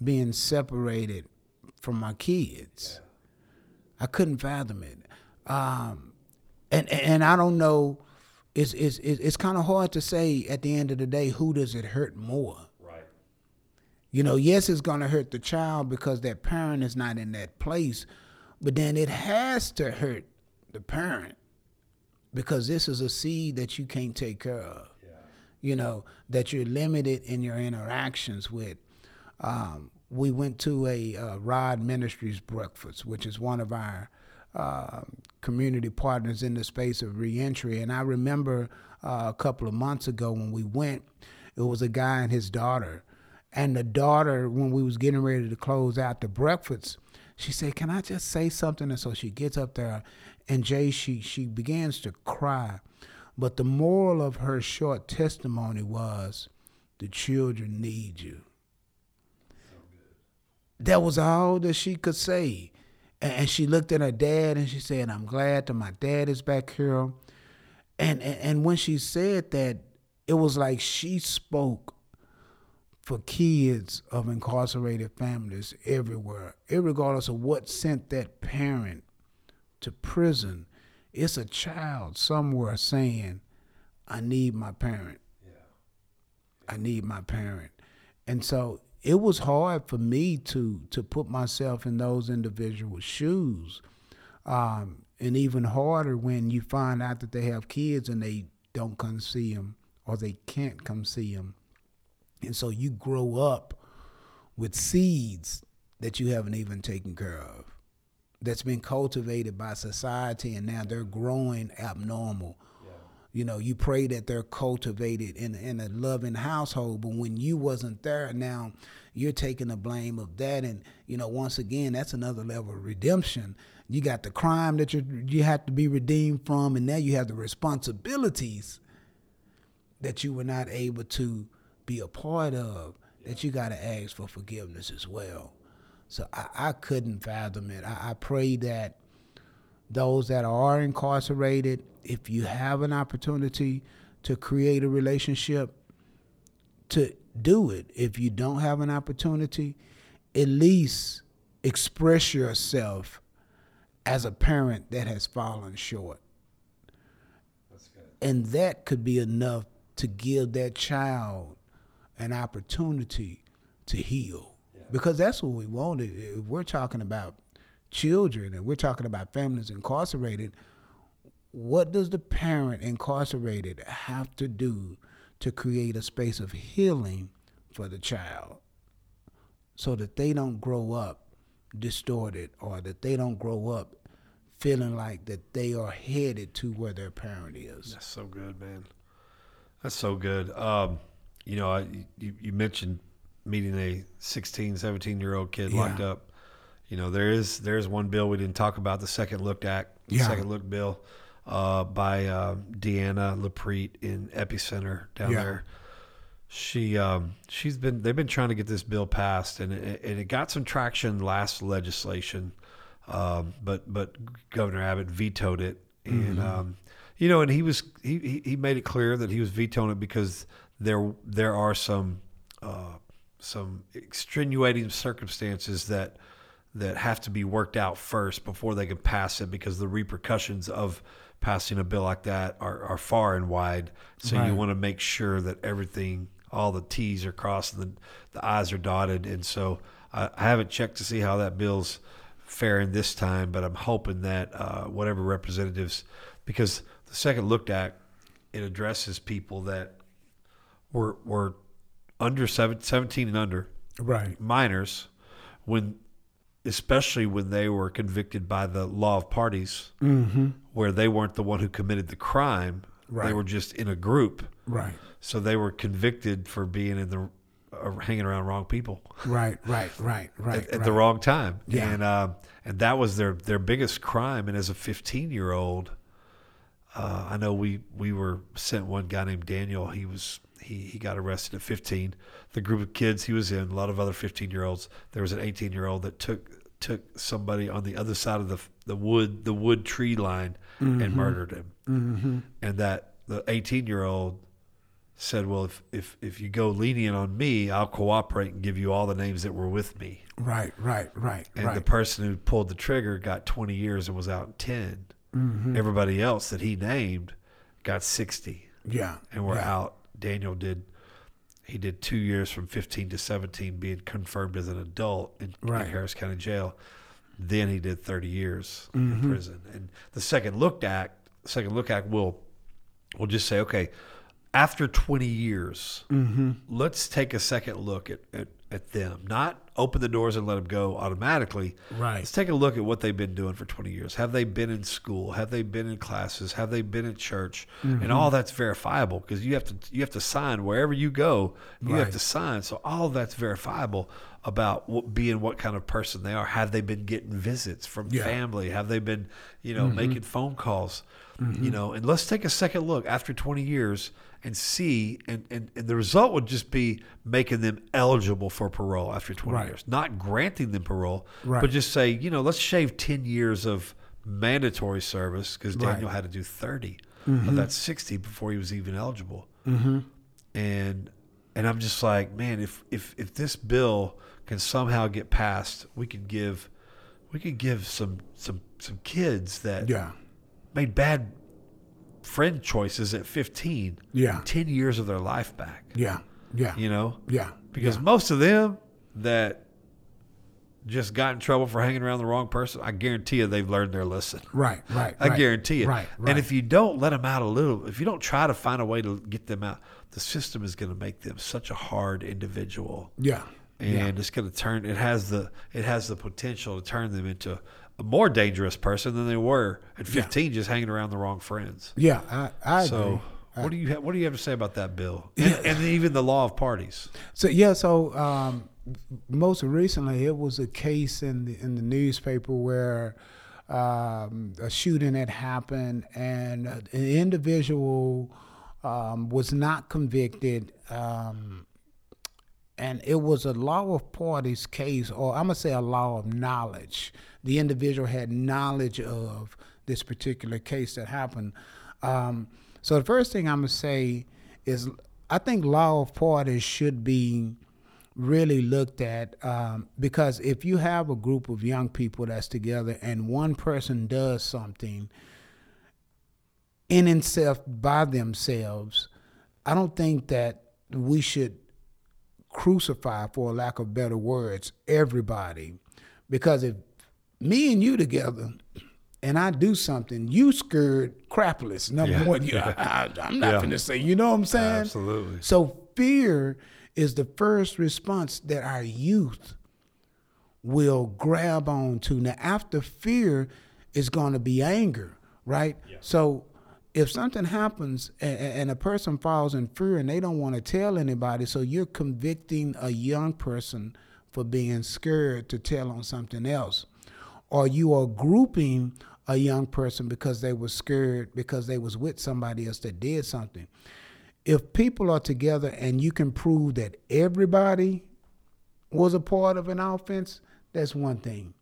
Speaker 4: being separated from my kids. I couldn't fathom it. Um, and and I don't know. It's it's it's kind of hard to say at the end of the day who does it hurt more.
Speaker 1: Right.
Speaker 4: You know, yes, it's going to hurt the child because that parent is not in that place, but then it has to hurt the parent because this is a seed that you can't take care of. You know, that you're limited in your interactions with. Um, we went to a uh, Rod Ministries breakfast, which is one of our uh, community partners in the space of reentry. And I remember uh, a couple of months ago when we went, it was a guy and his daughter. And the daughter, when we was getting ready to close out the breakfast, she said, "Can I just say something?" And so she gets up there, and Jay, she she begins to cry. But the moral of her short testimony was, "The children need you." that was all that she could say. And, she looked at her dad and she said, I'm glad that my dad is back here. And, and, and when she said that, it was like she spoke for kids of incarcerated families everywhere, regardless of what sent that parent to prison. It's a child somewhere saying, I need my parent. I need my parent. And so it was hard for me to to put myself in those individual shoes. Um, and even harder when you find out that they have kids and they don't come see them or they can't come see them. And so you grow up with seeds that you haven't even taken care of, that's been cultivated by society, and now they're growing abnormal you know, you pray that they're cultivated in in a loving household, but when you wasn't there, now you're taking the blame of that, and you know, once again, that's another level of redemption. You got the crime that you you have to be redeemed from, and now you have the responsibilities that you were not able to be a part of. That you got to ask for forgiveness as well. So I, I couldn't fathom it. I, I pray that those that are incarcerated, if you have an opportunity to create a relationship, to do it. If you don't have an opportunity, at least express yourself as a parent that has fallen short. And that could be enough to give that child an opportunity to heal. Yeah. Because that's what we wanted. If we're talking about children and we're talking about families incarcerated, what does the parent incarcerated have to do to create a space of healing for the child so that they don't grow up distorted or that they don't grow up feeling like that they are headed to where their parent is.
Speaker 1: That's so good, man. That's so good. Um, you know, I, you, you mentioned meeting a 16, 17 year old kid yeah. locked up you know, there is there's one bill we didn't talk about, the Second Look Act, the yeah. Second Look Bill, uh, by uh, Deanna Laprete in Epicenter down yeah. there. She um, she's been they've been trying to get this bill passed, and it, and it got some traction last legislation, um, but but Governor Abbott vetoed it, and mm-hmm. um, you know, and he was he he made it clear that he was vetoing it because there there are some uh, some extenuating circumstances that that have to be worked out first before they can pass it because the repercussions of passing a bill like that are, are far and wide. So right. you want to make sure that everything, all the T's are crossed and the, the I's are dotted. And so I, I haven't checked to see how that bill's faring this time, but I'm hoping that uh, whatever representatives, because the Second Look Act, it addresses people that were were under seven, 17 and under,
Speaker 4: right,
Speaker 1: minors, when especially when they were convicted by the law of parties,
Speaker 4: mm-hmm.
Speaker 1: where they weren't the one who committed the crime. Right. They were just in a group.
Speaker 4: Right.
Speaker 1: So they were convicted for being in the uh, hanging around wrong people.
Speaker 4: Right. Right. Right. *laughs* Right.
Speaker 1: at, at
Speaker 4: right.
Speaker 1: the wrong time.
Speaker 4: Yeah.
Speaker 1: And uh, and that was their their biggest crime. And as a 15 year old, uh, I know we we were sent one guy named Daniel. He was he, he got arrested at 15. The group of kids he was in, a lot of other 15 year olds. There was an 18 year old that took took somebody on the other side of the the wood the wood tree line mm-hmm. and murdered him.
Speaker 4: Mm-hmm.
Speaker 1: And that the 18 year old said, "Well, if if if you go lenient on me, I'll cooperate and give you all the names that were with me."
Speaker 4: Right, right, right.
Speaker 1: And
Speaker 4: right.
Speaker 1: the person who pulled the trigger got 20 years and was out in 10.
Speaker 4: Mm-hmm.
Speaker 1: Everybody else that he named got 60.
Speaker 4: Yeah,
Speaker 1: and we're
Speaker 4: yeah.
Speaker 1: out. Daniel did he did two years from 15 to 17 being confirmed as an adult in,
Speaker 4: right.
Speaker 1: in Harris County Jail. Then he did 30 years
Speaker 4: mm-hmm.
Speaker 1: in prison. And the Second Look Act, Second Look Act will will just say, okay, after 20 years,
Speaker 4: mm-hmm.
Speaker 1: let's take a second look at, at, at them. Not open the doors and let them go automatically.
Speaker 4: Right.
Speaker 1: Let's take a look at what they've been doing for 20 years. Have they been in school? Have they been in classes? Have they been in church?
Speaker 4: Mm-hmm.
Speaker 1: And all that's verifiable because you have to you have to sign wherever you go. You
Speaker 4: right.
Speaker 1: have to sign. So all that's verifiable about what, being what kind of person they are. Have they been getting visits from
Speaker 4: yeah.
Speaker 1: family? Have they been, you know,
Speaker 4: mm-hmm.
Speaker 1: making phone calls? You know, and let's take a second look after 20 years and see, and, and, and the result would just be making them eligible for parole after 20
Speaker 4: Right.
Speaker 1: years, not granting them parole,
Speaker 4: Right.
Speaker 1: but just say, you know, let's shave 10 years of mandatory service because
Speaker 4: Right.
Speaker 1: Daniel had to do 30 of that 60 before he was even eligible. Mm-hmm. And and I'm just like, man, if if if this bill can somehow get passed, we could give we could give some some some kids that
Speaker 4: Yeah.
Speaker 1: made bad friend choices at 15
Speaker 4: Yeah.
Speaker 1: 10 years of their life back
Speaker 4: Yeah. Yeah.
Speaker 1: you know
Speaker 4: Yeah.
Speaker 1: because
Speaker 4: yeah.
Speaker 1: most of them that just got in trouble for hanging around the wrong person i guarantee you they've learned their lesson
Speaker 4: Right. Right.
Speaker 1: i
Speaker 4: right,
Speaker 1: guarantee you
Speaker 4: Right. Right.
Speaker 1: and if you don't let them out a little if you don't try to find a way to get them out the system is going to make them such a hard individual
Speaker 4: yeah.
Speaker 1: and
Speaker 4: yeah.
Speaker 1: it's going to turn it has the it has the potential to turn them into a more dangerous person than they were at 15 just hanging around the wrong friends
Speaker 4: Yeah. I, I agree.
Speaker 1: so what do you ha- what do you have to say about that bill and, and even the law of parties
Speaker 4: So yeah, so um, most recently it was a case in the in the newspaper where um, a shooting had happened and an individual um, was not convicted. Um, and it was a law of parties case, or I'm gonna say a law of knowledge. The individual had knowledge of this particular case that happened. Um, so the first thing I'm gonna say is, I think law of parties should be really looked at um, because if you have a group of young people that's together and one person does something in itself by themselves, I don't think that we should crucify, for lack of better words, everybody. Because if me and you together and I do something, you scared crapless. Number
Speaker 1: Yeah.
Speaker 4: one, you, I, am not *laughs*
Speaker 1: Yeah.
Speaker 4: gonna say, you know what I'm saying?
Speaker 1: Absolutely.
Speaker 4: So fear is the first response that our youth will grab on to. Now, after fear is going to be anger, right? So if something happens and, and a person falls in fear and they don't want to tell anybody, so you're convicting a young person for being scared to tell on something else. Or you are grouping a young person because they were scared because they was with somebody else that did something. If people are together and you can prove that everybody was a part of an offense, that's one thing.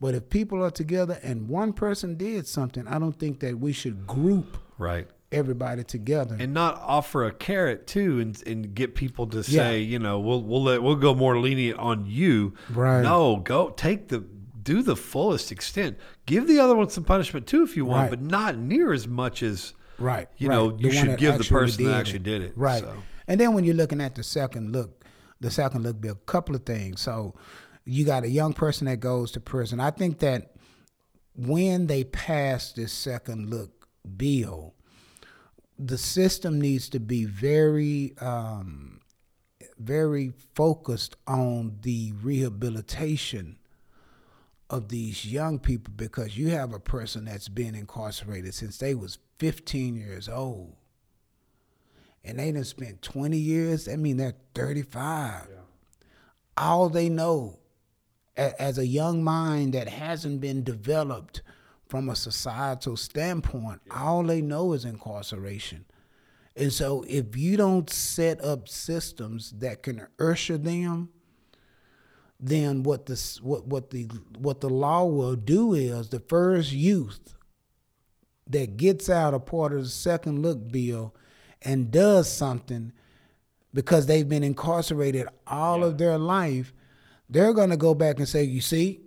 Speaker 4: But if people are together and one person did something, I don't think that we should group
Speaker 1: right
Speaker 4: everybody together.
Speaker 1: and not offer a carrot too and, and get people to
Speaker 4: Yeah.
Speaker 1: say you know we'll we'll let we'll go more lenient on you
Speaker 4: Right.
Speaker 1: no go take the do the fullest extent give the other one some punishment too if you want
Speaker 4: Right.
Speaker 1: but not near as much as
Speaker 4: right.
Speaker 1: you
Speaker 4: right.
Speaker 1: know,
Speaker 4: The
Speaker 1: you should give the person that actually did it,
Speaker 4: Right.
Speaker 1: so.
Speaker 4: And then when you're looking at the second look, the second look be a couple of things. So you got a young person that goes to prison. I think that when they pass this second look bill, the system needs to be very um, very focused on the rehabilitation of these young people because you have a person that's been incarcerated since they was 15 years old. And they done spent 20 years i mean they're 35 all they know as a young mind that hasn't been developed from a societal standpoint all they know is incarceration. And so if you don't set up systems that can usher them then what the what what the what the law will do is the first youth that gets out a part of the second look bill and does something because they've been incarcerated all of their life, they're going to go back and say, "You see,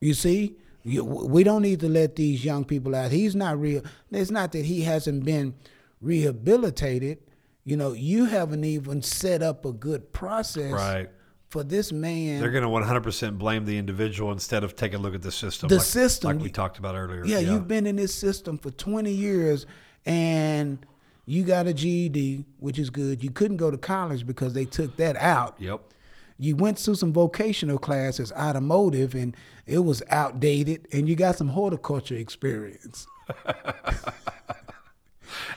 Speaker 4: you see, you, we don't need to let these young people out. He's not real. It's not that he hasn't been rehabilitated. You know, you haven't even set up a good process
Speaker 1: Right.
Speaker 4: For this man.
Speaker 1: they're going to 100% blame the individual instead of taking a look at the system
Speaker 4: The
Speaker 1: like,
Speaker 4: system.
Speaker 1: like we talked about earlier
Speaker 4: yeah, you've been in this system for 20 years and you got a GED, which is good. You couldn't go to college because they took that out.
Speaker 1: yep
Speaker 4: You went through some vocational classes, automotive, and it was outdated, and you got some horticulture experience. *laughs*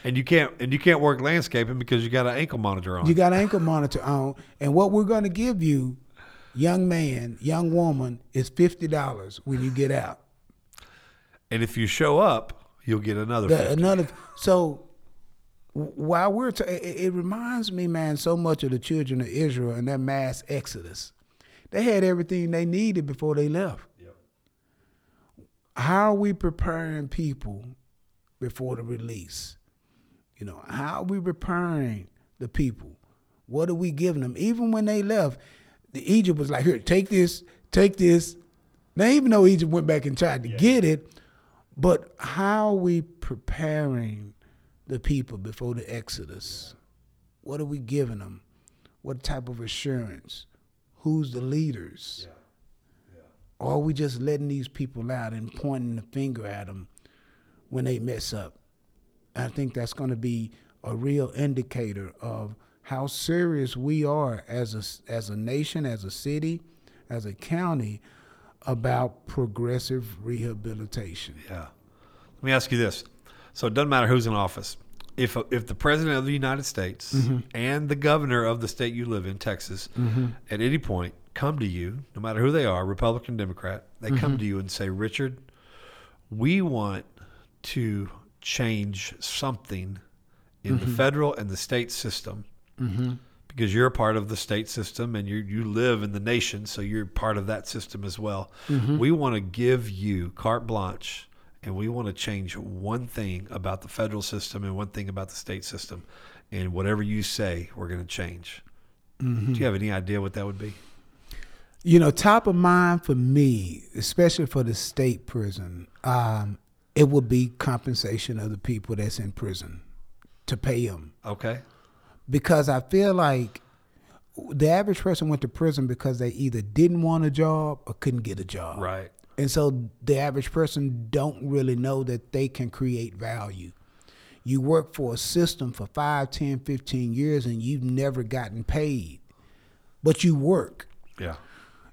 Speaker 1: and you can't and you can't work landscaping because you got an ankle monitor on
Speaker 4: You got an ankle monitor on, and what we're going to give you, young man, young woman, is fifty dollars when you get out.
Speaker 1: and if you show up You'll get another.
Speaker 4: The-
Speaker 1: 50.
Speaker 4: another. So while we're, it, it reminds me, man, so much of the children of Israel and their mass exodus. They had everything they needed before they left. How are we preparing people before the release? You know, how are we preparing the people? What are we giving them? Even when they left, the Egypt was like, here, take this, take this. Now, even though Egypt went back and tried to get it, but how are we preparing the people before the Exodus? What are we giving them? What type of assurance? Who's the leaders? Or are we just letting these people out and pointing the finger at them when they mess up? I think that's going to be a real indicator of how serious we are as a, as a nation, as a city, as a county about progressive rehabilitation.
Speaker 1: Yeah. Let me ask you this. So it doesn't matter who's in office. If if the president of the United States
Speaker 4: Mm-hmm.
Speaker 1: and the governor of the state you live in, Texas, at any point come to you, no matter who they are, Republican, Democrat, they
Speaker 4: Mm-hmm.
Speaker 1: come to you and say, "Richard, we want to change something in
Speaker 4: Mm-hmm.
Speaker 1: the federal and the state system." Because you're a part of the state system and you you live in the nation, so you're part of that system as well. We want to give you carte blanche and we want to change one thing about the federal system and one thing about the state system. And whatever you say, we're going to change. Do you have any idea what that would be?
Speaker 4: You know, top of mind for me, especially for the state prison, um, it would be compensation of the people that's in prison to pay them.
Speaker 1: Okay.
Speaker 4: Because I feel like the average person went to prison because they either didn't want a job or couldn't get a job.
Speaker 1: Right.
Speaker 4: And so the average person don't really know that they can create value. You work for a system for 5, 10, 15 years and you've never gotten paid. But you work.
Speaker 1: Yeah.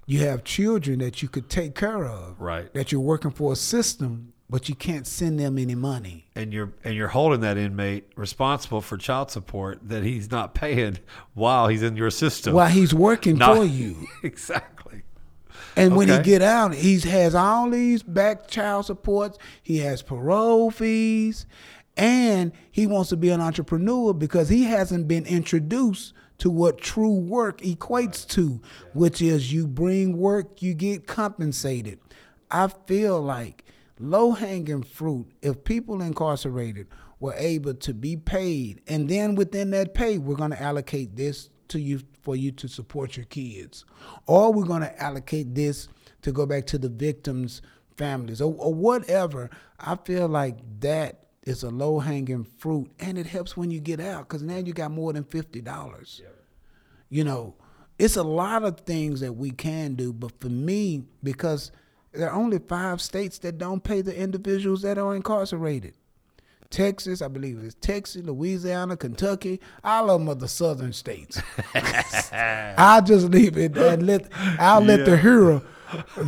Speaker 4: You have children that you could take care of.
Speaker 1: Right.
Speaker 4: That you're working for a system, but you can't send them any money.
Speaker 1: And you're and you're holding that inmate responsible for child support that he's not paying while he's in your system.
Speaker 4: While he's working
Speaker 1: Not-
Speaker 4: for you. *laughs*
Speaker 1: exactly.
Speaker 4: And when he
Speaker 1: Okay.
Speaker 4: get out, he has all these back child supports. He has parole fees, and he wants to be an entrepreneur because he hasn't been introduced to what true work equates to, which is you bring work, you get compensated. I feel like low hanging fruit. If people incarcerated were able to be paid, and then within that pay, we're going to allocate this to you for you to support your kids, or we're going to allocate this to go back to the victims' families, or, or whatever. I feel like that is a low hanging fruit, and it helps when you get out because now you got more than fifty dollars. You know, it's a lot of things that we can do, but for me, because there are only five states that don't pay the individuals that are incarcerated. Texas, I believe it's Texas, Louisiana, Kentucky, all of them are the southern states. *laughs* I'll just leave it and let I'll let the hero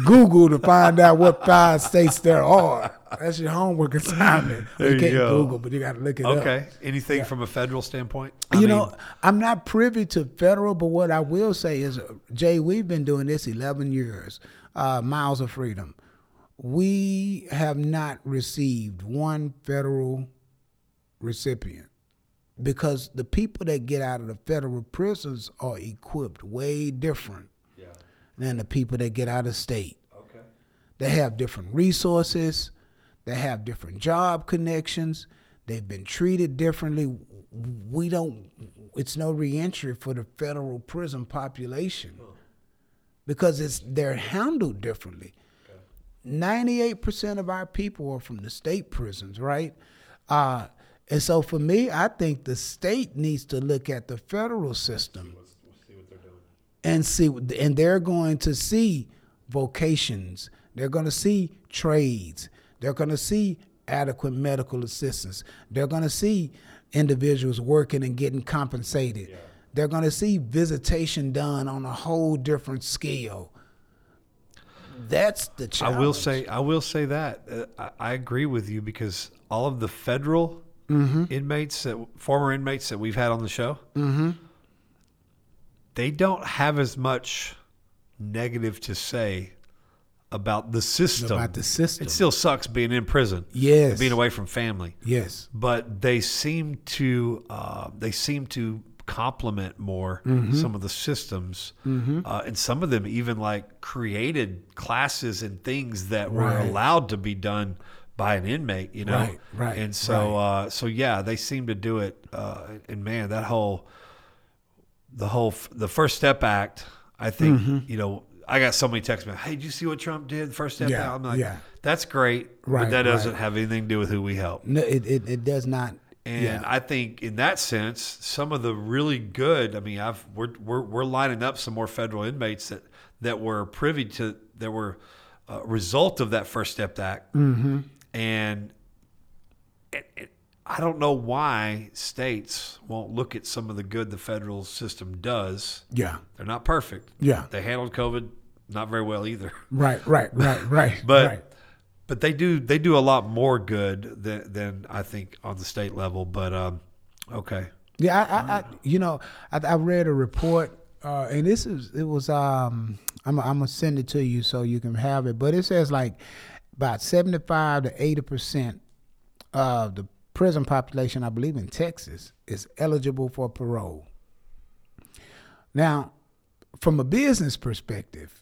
Speaker 4: Google to find out what five states there are. That's your homework assignment.
Speaker 1: There
Speaker 4: you
Speaker 1: you
Speaker 4: can't
Speaker 1: go.
Speaker 4: Google, but you got to look it up.
Speaker 1: Okay. Anything from a federal standpoint? I
Speaker 4: You
Speaker 1: mean,
Speaker 4: know, I'm not privy to federal, but what I will say is, Jay, we've been doing this 11 years. Uh, Miles of Freedom. We have not received one federal recipient because the people that get out of the federal prisons are equipped way different than the people that get out of state.
Speaker 1: Okay.
Speaker 4: They have different resources. They have different job connections. They've been treated differently. We don't. It's no reentry for the federal prison population because it's they're handled differently. Ninety-eight percent of our people are from the state prisons, right? Uh, and so for me, I think the state needs to look at the federal system and see and they're going to see vocations. They're going to see trades. They're going to see adequate medical assistance. They're going to see individuals working and getting compensated they're going to see visitation done on a whole different scale that's the challenge.
Speaker 1: I will say, I will say that uh, I, I agree with you because all of the federal
Speaker 4: Mm-hmm.
Speaker 1: inmates, that, former inmates that we've had on the show, they don't have as much negative to say about the system.
Speaker 4: About the system.
Speaker 1: It still sucks being in prison.
Speaker 4: Yes.
Speaker 1: being away from family.
Speaker 4: Yes.
Speaker 1: But they seem to uh, they seem to complement more
Speaker 4: Mm-hmm.
Speaker 1: some of the systems, uh, and some of them even like created classes and things that were
Speaker 4: Right.
Speaker 1: allowed to be done by an inmate. You know,
Speaker 4: Right, right,
Speaker 1: And so uh, so yeah, they seem to do it. Uh, and man, that whole the whole f- the First Step Act. I think
Speaker 4: Mm-hmm.
Speaker 1: you know. I got so many texts. Hey, did you see what Trump did? First Step
Speaker 4: Yeah,
Speaker 1: Act. I'm like,
Speaker 4: yeah.
Speaker 1: that's great,
Speaker 4: Right,
Speaker 1: but that doesn't
Speaker 4: right.
Speaker 1: have anything to do with who we help.
Speaker 4: No, it, it, it does not.
Speaker 1: And
Speaker 4: yeah.
Speaker 1: I think in that sense, some of the really good. I mean, I've we're we're, we're lining up some more federal inmates that that were privy to that were a result of that First Step Act, mm-hmm. and it, it, I don't know why states won't look at some of the good the federal system does.
Speaker 4: yeah.
Speaker 1: They're not perfect.
Speaker 4: Yeah.
Speaker 1: they handled COVID not very well either.
Speaker 4: Right. Right. Right. Right. *laughs*
Speaker 1: But
Speaker 4: right.
Speaker 1: But they do they do a lot more good than than I think on the state level. But um, okay,
Speaker 4: Yeah, I, I, I you know, I, I read a report, uh, and this is it was um, I'm I'm gonna send it to you so you can have it, but it says like about seventy five to eighty percent of the prison population, I believe in Texas, is eligible for parole. Now, from a business perspective,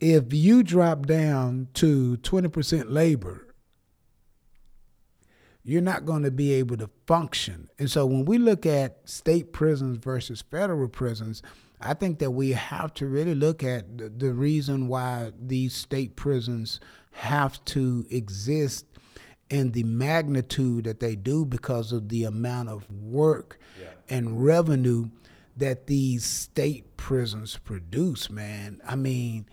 Speaker 4: if you drop down to twenty percent labor you're not going to be able to function. And so when we look at state prisons versus federal prisons, I think that we have to really look at the, the reason why these state prisons have to exist and the magnitude that they do because of the amount of work and revenue that these state prisons produce, man. I mean,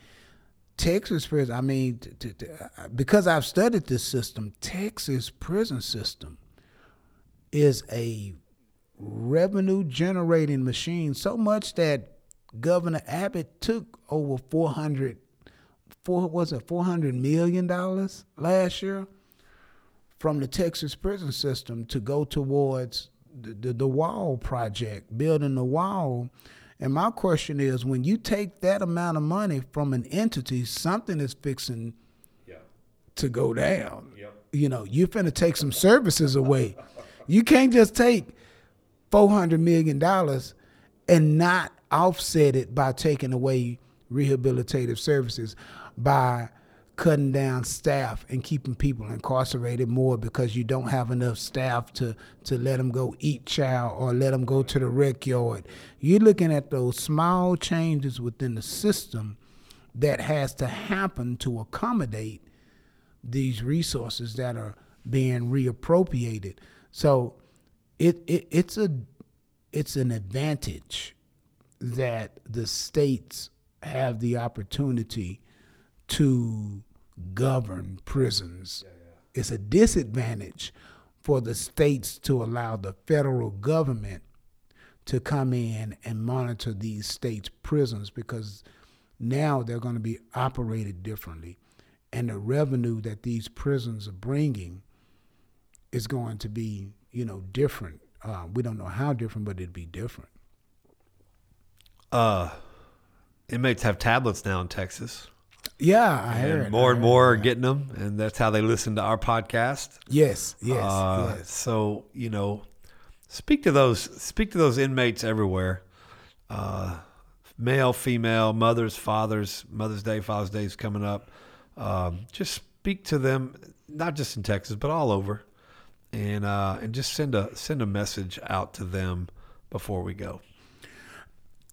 Speaker 4: Texas prison. I mean, t- t- t- uh, because I've studied this system, Texas prison system is a revenue generating machine. So much that Governor Abbott took over 400, four, was it 400 million dollars last year from the Texas prison system to go towards the, the, the wall project, building the wall. And my question is when you take that amount of money from an entity, something is fixing to go down. You know, you're finna take some services away. *laughs* You can't just take four hundred million dollars and not offset it by taking away rehabilitative services by cutting down staff and keeping people incarcerated more because you don't have enough staff to to let them go eat chow or let them go to the rec yard. You're looking at those small changes within the system that has to happen to accommodate these resources that are being reappropriated. So it, it it's a it's an advantage that the states have the opportunity to govern prisons. It's a disadvantage for the states to allow the federal government to come in and monitor these states' prisons because now they're going to be operated differently. And the revenue that these prisons are bringing is going to be, you know, different. Uh, we don't know how different, but it'd be different.
Speaker 1: uh, inmates have tablets now in Texas,
Speaker 4: Yeah, I heard.
Speaker 1: and more and more are getting them, and that's how they listen to our podcast.
Speaker 4: Yes, yes,
Speaker 1: Uh,
Speaker 4: yes.
Speaker 1: So you know, speak to those speak to those inmates everywhere, uh, male, female, mothers, fathers. Mother's Day, Father's Day is coming up. Um, just speak to them, not just in Texas, but all over, and uh, and just send a send a message out to them before we go.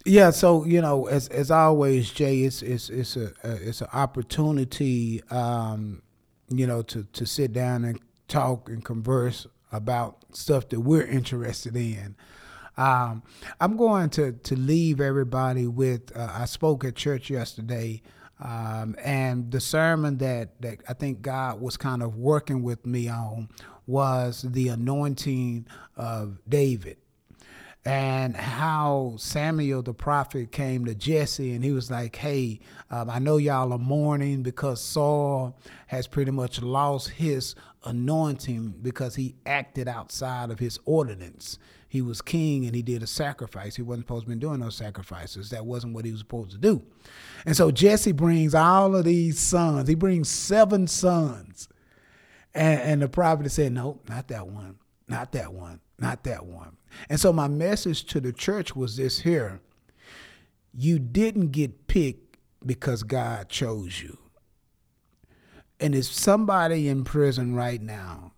Speaker 4: Yeah, so you know, as as always, Jay, it's it's it's a, a it's an opportunity, um, you know, to to sit down and talk and converse about stuff that we're interested in. Um, I'm going to to leave everybody with. Uh, I spoke at church yesterday, um, and the sermon that that I think God was kind of working with me on was the anointing of David. And how Samuel the prophet came to Jesse and he was like, Hey, um, I know y'all are mourning because Saul has pretty much lost his anointing because he acted outside of his ordinance. He was king and he did a sacrifice. He wasn't supposed to be doing those sacrifices. That wasn't what he was supposed to do. And so Jesse brings all of these sons. He brings seven sons. And, and the prophet said, No, not that one, not that one, not that one. And so my message to the church was this here you didn't get picked because God chose you. And if somebody in prison right now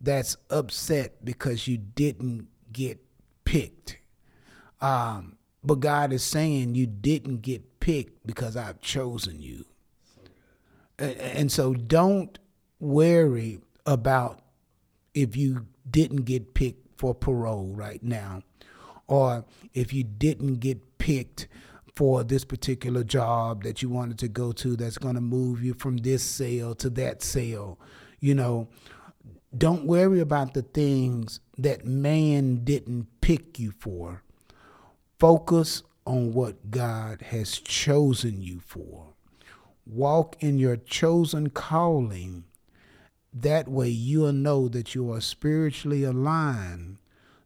Speaker 4: that's upset because you didn't get picked, um, but God is saying you didn't get picked because I've chosen you. And, and so don't worry about if you didn't get picked for parole right now, or if you didn't get picked for this particular job that you wanted to go to that's going to move you from this cell to that cell. You know, don't worry about the things that man didn't pick you for. Focus on what God has chosen you for. Walk in your chosen calling. That way you'll know that you are spiritually aligned.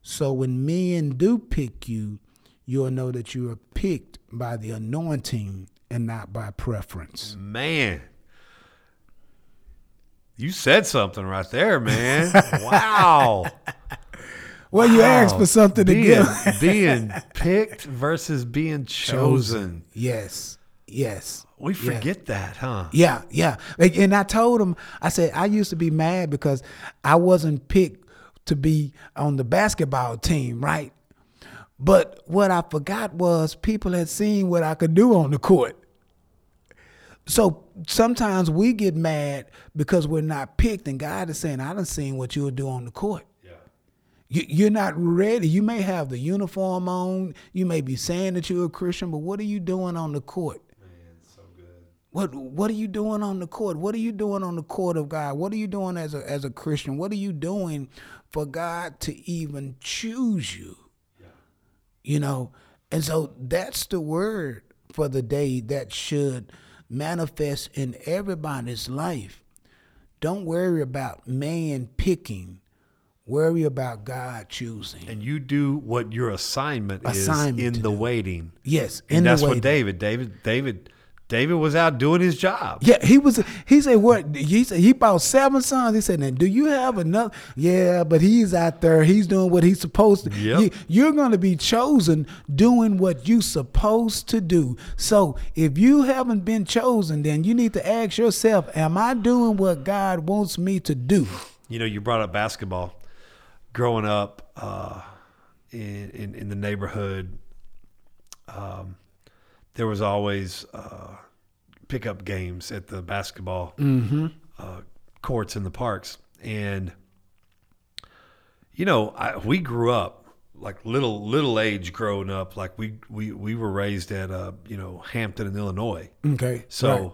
Speaker 4: So when men do pick you, you'll know that you are picked by the anointing and not by preference.
Speaker 1: Man. You said something right there, man. *laughs* wow.
Speaker 4: Well, you asked for something to give.
Speaker 1: being picked versus being *laughs* chosen.
Speaker 4: Yes. Yes.
Speaker 1: We
Speaker 4: Yeah.
Speaker 1: forget that, huh?
Speaker 4: Yeah, yeah. Like, And I told him, I said, I used to be mad because I wasn't picked to be on the basketball team, right? But what I forgot was people had seen what I could do on the court. So sometimes we get mad because we're not picked, and God is saying, I done seen what you'll do on the court. You, you're not ready. You may have the uniform on. You may be saying that you're a Christian, but what are you doing on the court? What What are you doing on the court? What are you doing on the court of God? What are you doing as a as a Christian? What are you doing for God to even choose you? You know, and so that's the word for the day that should manifest in everybody's life. Don't worry about man picking. Worry about God choosing.
Speaker 1: And you do what your assignment,
Speaker 4: Assignment
Speaker 1: is in the waiting.
Speaker 4: Yes,
Speaker 1: And that's what. David, David, David, David was out doing his job.
Speaker 4: Yeah, he was. He said, "What?" He said he bought seven sons. He said, "Now, do you have another?" Yeah, but he's out there. He's doing what he's supposed to.
Speaker 1: Yep.
Speaker 4: You, are going to be chosen doing what you're supposed to do. So, if you haven't been chosen, then you need to ask yourself, "Am I doing what God wants me to do?"
Speaker 1: You know, you brought up basketball. Growing up uh, in, in in the neighborhood, um, there was always uh, pickup games at the basketball uh, courts in the parks, and you know, I, we grew up like little little age growing up. Like we we we were raised at uh, you know Hampton in Illinois.
Speaker 4: Okay.
Speaker 1: So,
Speaker 4: Right.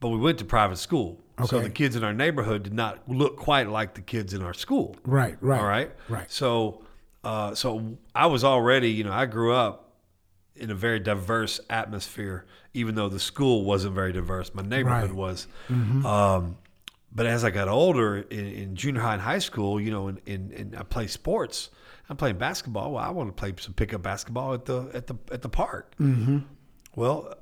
Speaker 1: but we went to private school. So the kids in our neighborhood did not look quite like the kids in our school.
Speaker 4: Right, right,
Speaker 1: All right.
Speaker 4: right.
Speaker 1: So, uh, so I was already, you know, I grew up in a very diverse atmosphere, even though the school wasn't very diverse. My neighborhood
Speaker 4: Right.
Speaker 1: was. Um, but as I got older in, in junior high and high school, you know, and in, in, I play sports. I'm playing basketball. Well, I want to play some pickup basketball at the at the at the park. Mm-hmm. Well,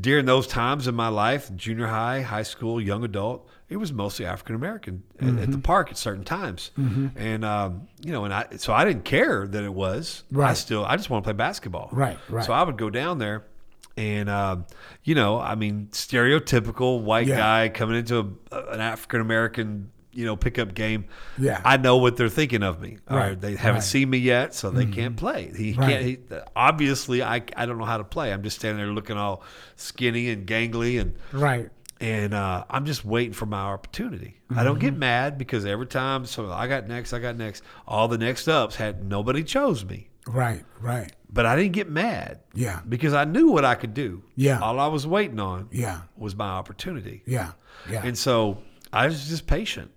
Speaker 1: during those times in my life, junior high, high school, young adult, it was mostly African American at, at the
Speaker 4: Mm-hmm.
Speaker 1: park at certain times, and um, you know, and I so I didn't care that it was. I still I just want to play basketball.
Speaker 4: Right, right.
Speaker 1: So I would go down there, and um, you know, I mean, stereotypical white
Speaker 4: Yeah.
Speaker 1: guy coming into a, an African American. You know, pickup game.
Speaker 4: Yeah.
Speaker 1: I know what they're thinking of me. All
Speaker 4: Right,
Speaker 1: right, they haven't
Speaker 4: right.
Speaker 1: seen me yet, so they can't play. He
Speaker 4: Right.
Speaker 1: can't. He, obviously, I I don't know how to play. I'm just standing there looking all skinny and gangly, and
Speaker 4: Right.
Speaker 1: And uh, I'm just waiting for my opportunity. I don't
Speaker 4: Mm-hmm.
Speaker 1: get mad because every time, so I got next, I got next. All the next ups had nobody chose me,
Speaker 4: Right. Right.
Speaker 1: but I didn't get mad.
Speaker 4: Yeah.
Speaker 1: because I knew what I could do.
Speaker 4: Yeah.
Speaker 1: all I was waiting on.
Speaker 4: Yeah.
Speaker 1: was my opportunity.
Speaker 4: Yeah. Yeah.
Speaker 1: And so I was just patient,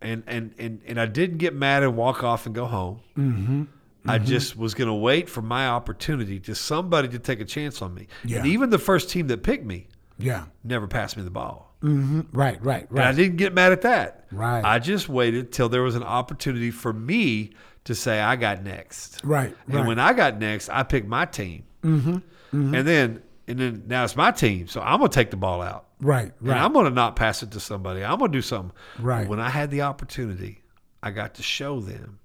Speaker 1: and and and and I didn't get mad and walk off and go home. Mm-hmm. I
Speaker 4: Mm-hmm.
Speaker 1: just was going to wait for my opportunity, just somebody to take a chance on me.
Speaker 4: Yeah.
Speaker 1: And even the first team that picked me
Speaker 4: Yeah.
Speaker 1: never passed me the ball.
Speaker 4: hmm Right. Right.
Speaker 1: And I didn't get mad at that.
Speaker 4: Right.
Speaker 1: I just waited till there was an opportunity for me to say I got next.
Speaker 4: Right.
Speaker 1: And
Speaker 4: Right.
Speaker 1: when I got next, I picked my team. Mm-hmm. And then and then now it's my team, so I'm gonna take the ball out.
Speaker 4: right.
Speaker 1: And
Speaker 4: Right.
Speaker 1: I'm gonna not pass it to somebody. I'm gonna do something.
Speaker 4: Right.
Speaker 1: But when I had the opportunity, I got to show them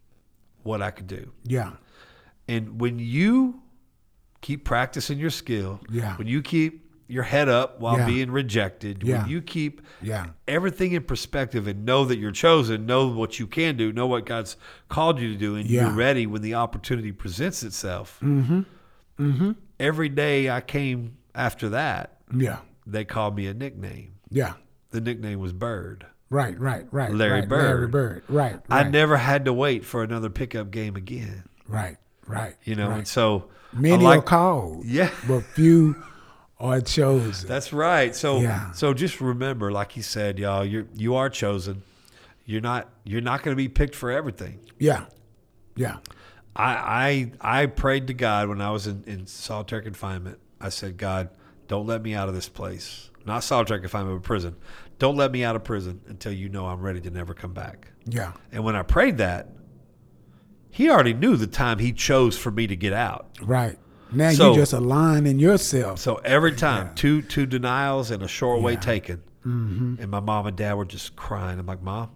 Speaker 1: what I could do.
Speaker 4: yeah.
Speaker 1: And when you keep practicing your skill,
Speaker 4: Yeah.
Speaker 1: when you keep your head up while
Speaker 4: Yeah.
Speaker 1: being rejected,
Speaker 4: Yeah.
Speaker 1: when you keep
Speaker 4: Yeah.
Speaker 1: everything in perspective and know that you're chosen, know what you can do, know what God's called you to do, and you're ready when the opportunity presents itself. Mm-hmm. Mm-hmm. Every day I came after that,
Speaker 4: Yeah.
Speaker 1: they called me a nickname.
Speaker 4: Yeah.
Speaker 1: The nickname was Bird.
Speaker 4: Right. Right. Right.
Speaker 1: Larry
Speaker 4: right,
Speaker 1: Bird.
Speaker 4: Larry Bird. Right.
Speaker 1: I never had to wait for another pickup game again.
Speaker 4: Right. Right.
Speaker 1: You know,
Speaker 4: Right.
Speaker 1: and so
Speaker 4: Many
Speaker 1: like-
Speaker 4: are called.
Speaker 1: Yeah.
Speaker 4: But few are chosen.
Speaker 1: That's right. So
Speaker 4: Yeah.
Speaker 1: so just remember, like he said, y'all, you're you are chosen. You're not you're not going to be picked for everything.
Speaker 4: yeah. Yeah.
Speaker 1: I I I prayed to God when I was in, in solitary confinement. I said, God, don't let me out of this place. Not solitary confinement, but prison. Don't let me out of prison until you know I'm ready to never come back.
Speaker 4: Yeah.
Speaker 1: And when I prayed that, he already knew the time he chose for me to get out.
Speaker 4: Right. Now
Speaker 1: So-
Speaker 4: you just aligning yourself.
Speaker 1: So every time, two two denials and a short way taken,
Speaker 4: Mm-hmm.
Speaker 1: and my mom and dad were just crying. I'm like, Mom,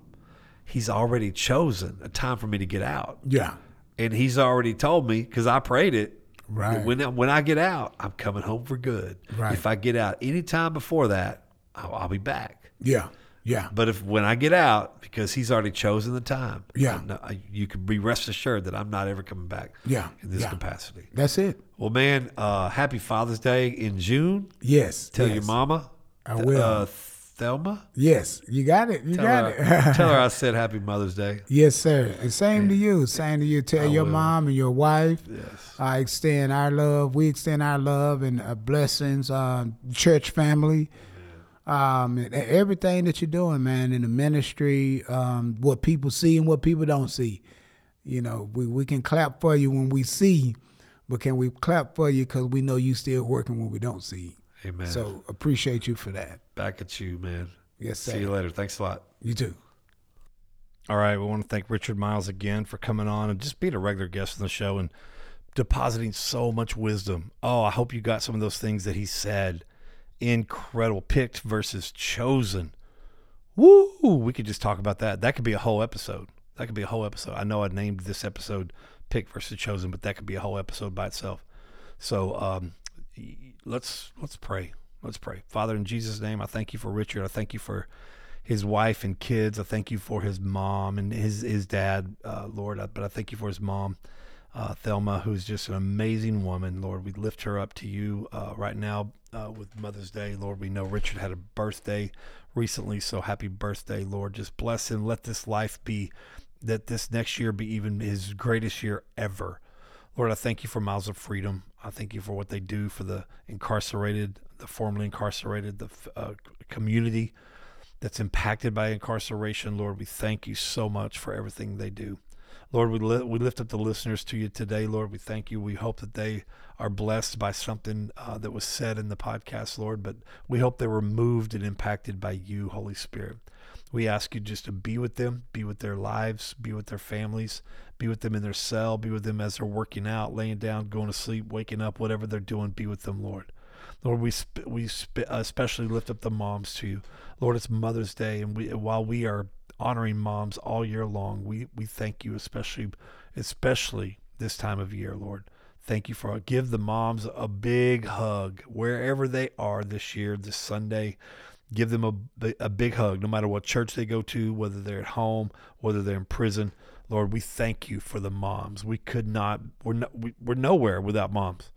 Speaker 1: he's already chosen a time for me to get out,
Speaker 4: Yeah.
Speaker 1: and he's already told me because I prayed it.
Speaker 4: Right.
Speaker 1: When when I get out, I'm coming home for good.
Speaker 4: Right.
Speaker 1: If I get out any time before that, I'll, I'll be back.
Speaker 4: Yeah. Yeah.
Speaker 1: But if when I get out, because he's already chosen the time,
Speaker 4: Yeah.
Speaker 1: I- you can be rest assured that I'm not ever coming back.
Speaker 4: Yeah.
Speaker 1: in this
Speaker 4: Yeah.
Speaker 1: capacity.
Speaker 4: That's it.
Speaker 1: Well, man, uh, happy Father's Day in June.
Speaker 4: Yes.
Speaker 1: Tell
Speaker 4: yes.
Speaker 1: your mama.
Speaker 4: I will.
Speaker 1: Uh, Thelma.
Speaker 4: Yes. You got it. You
Speaker 1: Tell
Speaker 4: got
Speaker 1: her,
Speaker 4: it.
Speaker 1: tell her I *laughs* said Happy Mother's Day.
Speaker 4: Yes, sir. And same to you. Same to you. Tell your
Speaker 1: will.
Speaker 4: mom and your wife.
Speaker 1: Yes.
Speaker 4: I extend our love. We extend our love and uh, blessings, uh, church family, um, everything that you're doing, man, in the ministry. Um, what people see and what people don't see. You know, we, we can clap for you when we see, but can we clap for you because we know you still working when we don't see?
Speaker 1: Amen.
Speaker 4: So appreciate you for that.
Speaker 1: back at you, man.
Speaker 4: Yes, sir.
Speaker 1: See you later. Thanks a lot.
Speaker 4: You too.
Speaker 1: All right. We want to thank Richard Miles again for coming on and just being a regular guest on the show and depositing so much wisdom. Oh, I hope you got some of those things that he said. Incredible. Picked versus chosen. Woo! We could just talk about that. That could be a whole episode. That could be a whole episode. I know I named this episode "Picked versus Chosen," but that could be a whole episode by itself. So um, let's let's pray. Let's pray. Father, in Jesus' name, I thank you for Richard. I thank you for his wife and kids. I thank you for his mom and his his dad, uh, Lord. But I thank you for his mom, uh, Thelma, who's just an amazing woman. Lord, we lift her up to you uh, right now uh, with Mother's Day. Lord, we know Richard had a birthday recently, so happy birthday, Lord. Just bless him. Let this life be that this next year be even his greatest year ever. Lord, I thank you for Miles of Freedom. I thank you for what they do for the incarcerated, the formerly incarcerated, the uh, community that's impacted by incarceration. Lord, we thank you so much for everything they do. Lord, we, li- we lift up the listeners to you today. Lord, we thank you. We hope that they are blessed by something uh, that was said in the podcast, Lord, but we hope they were moved and impacted by you, Holy Spirit. We ask you just to be with them, be with their lives, be with their families, be with them in their cell, be with them as they're working out, laying down, going to sleep, waking up, whatever they're doing, be with them, Lord. Lord, we sp- we sp- especially lift up the moms to you. Lord, it's Mother's Day, and we while we are honoring moms all year long, we we thank you especially especially this time of year, Lord. Thank you for give the moms a big hug wherever they are this year, this Sunday. Give them a, a big hug, no matter what church they go to, whether they're at home, whether they're in prison. Lord, we thank you for the moms. We could not, we're, no, we, we're nowhere without moms.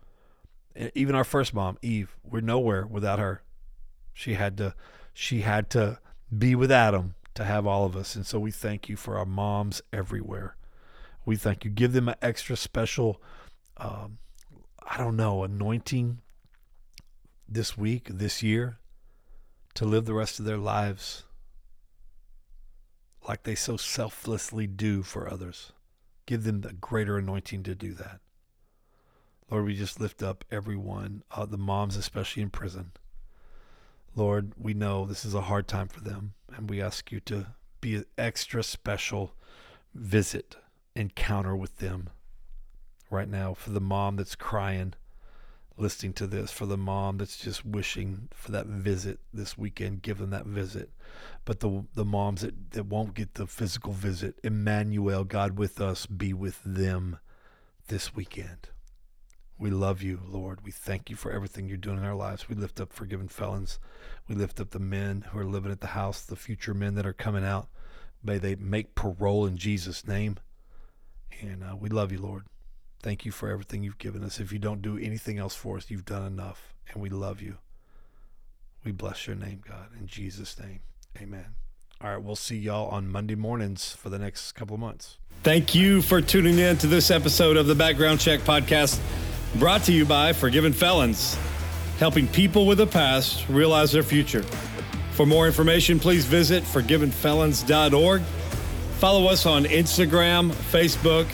Speaker 1: Even our first mom, Eve, we're nowhere without her. She had to, she had to be with Adam to have all of us. And so we thank you for our moms everywhere. We thank you. Give them an extra special, um, I don't know, anointing this week, this year, to live the rest of their lives like they so selflessly do for others. Give them the greater anointing to do that. Lord, we just lift up everyone, uh, the moms, especially in prison. Lord, we know this is a hard time for them, and we ask you to be an extra special visit, encounter with them right now for the mom that's crying listening to this, for the mom that's just wishing for that visit this weekend, give them that visit. But the the moms that, that won't get the physical visit, Emmanuel, God with us, be with them this weekend. We love you, Lord. We thank you for everything you're doing in our lives. We lift up forgiven felons. We lift up the men who are living at the house, the future men that are coming out. May they make parole in Jesus' name. And uh, we love you, Lord. Thank you for everything you've given us. If you don't do anything else for us, you've done enough, and we love you. We bless your name, God. In Jesus' name, amen. All right, we'll see y'all on Monday mornings for the next couple of months.
Speaker 3: Thank you for tuning in to this episode of the Background Check Podcast, brought to you by Forgiven Felons, helping people with a past realize their future. For more information, please visit forgivenfelons.org. Follow us on Instagram, Facebook,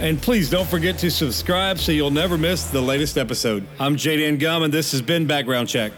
Speaker 3: and please don't forget to subscribe so you'll never miss the latest episode. I'm Jaden Gum, and this has been Background Check.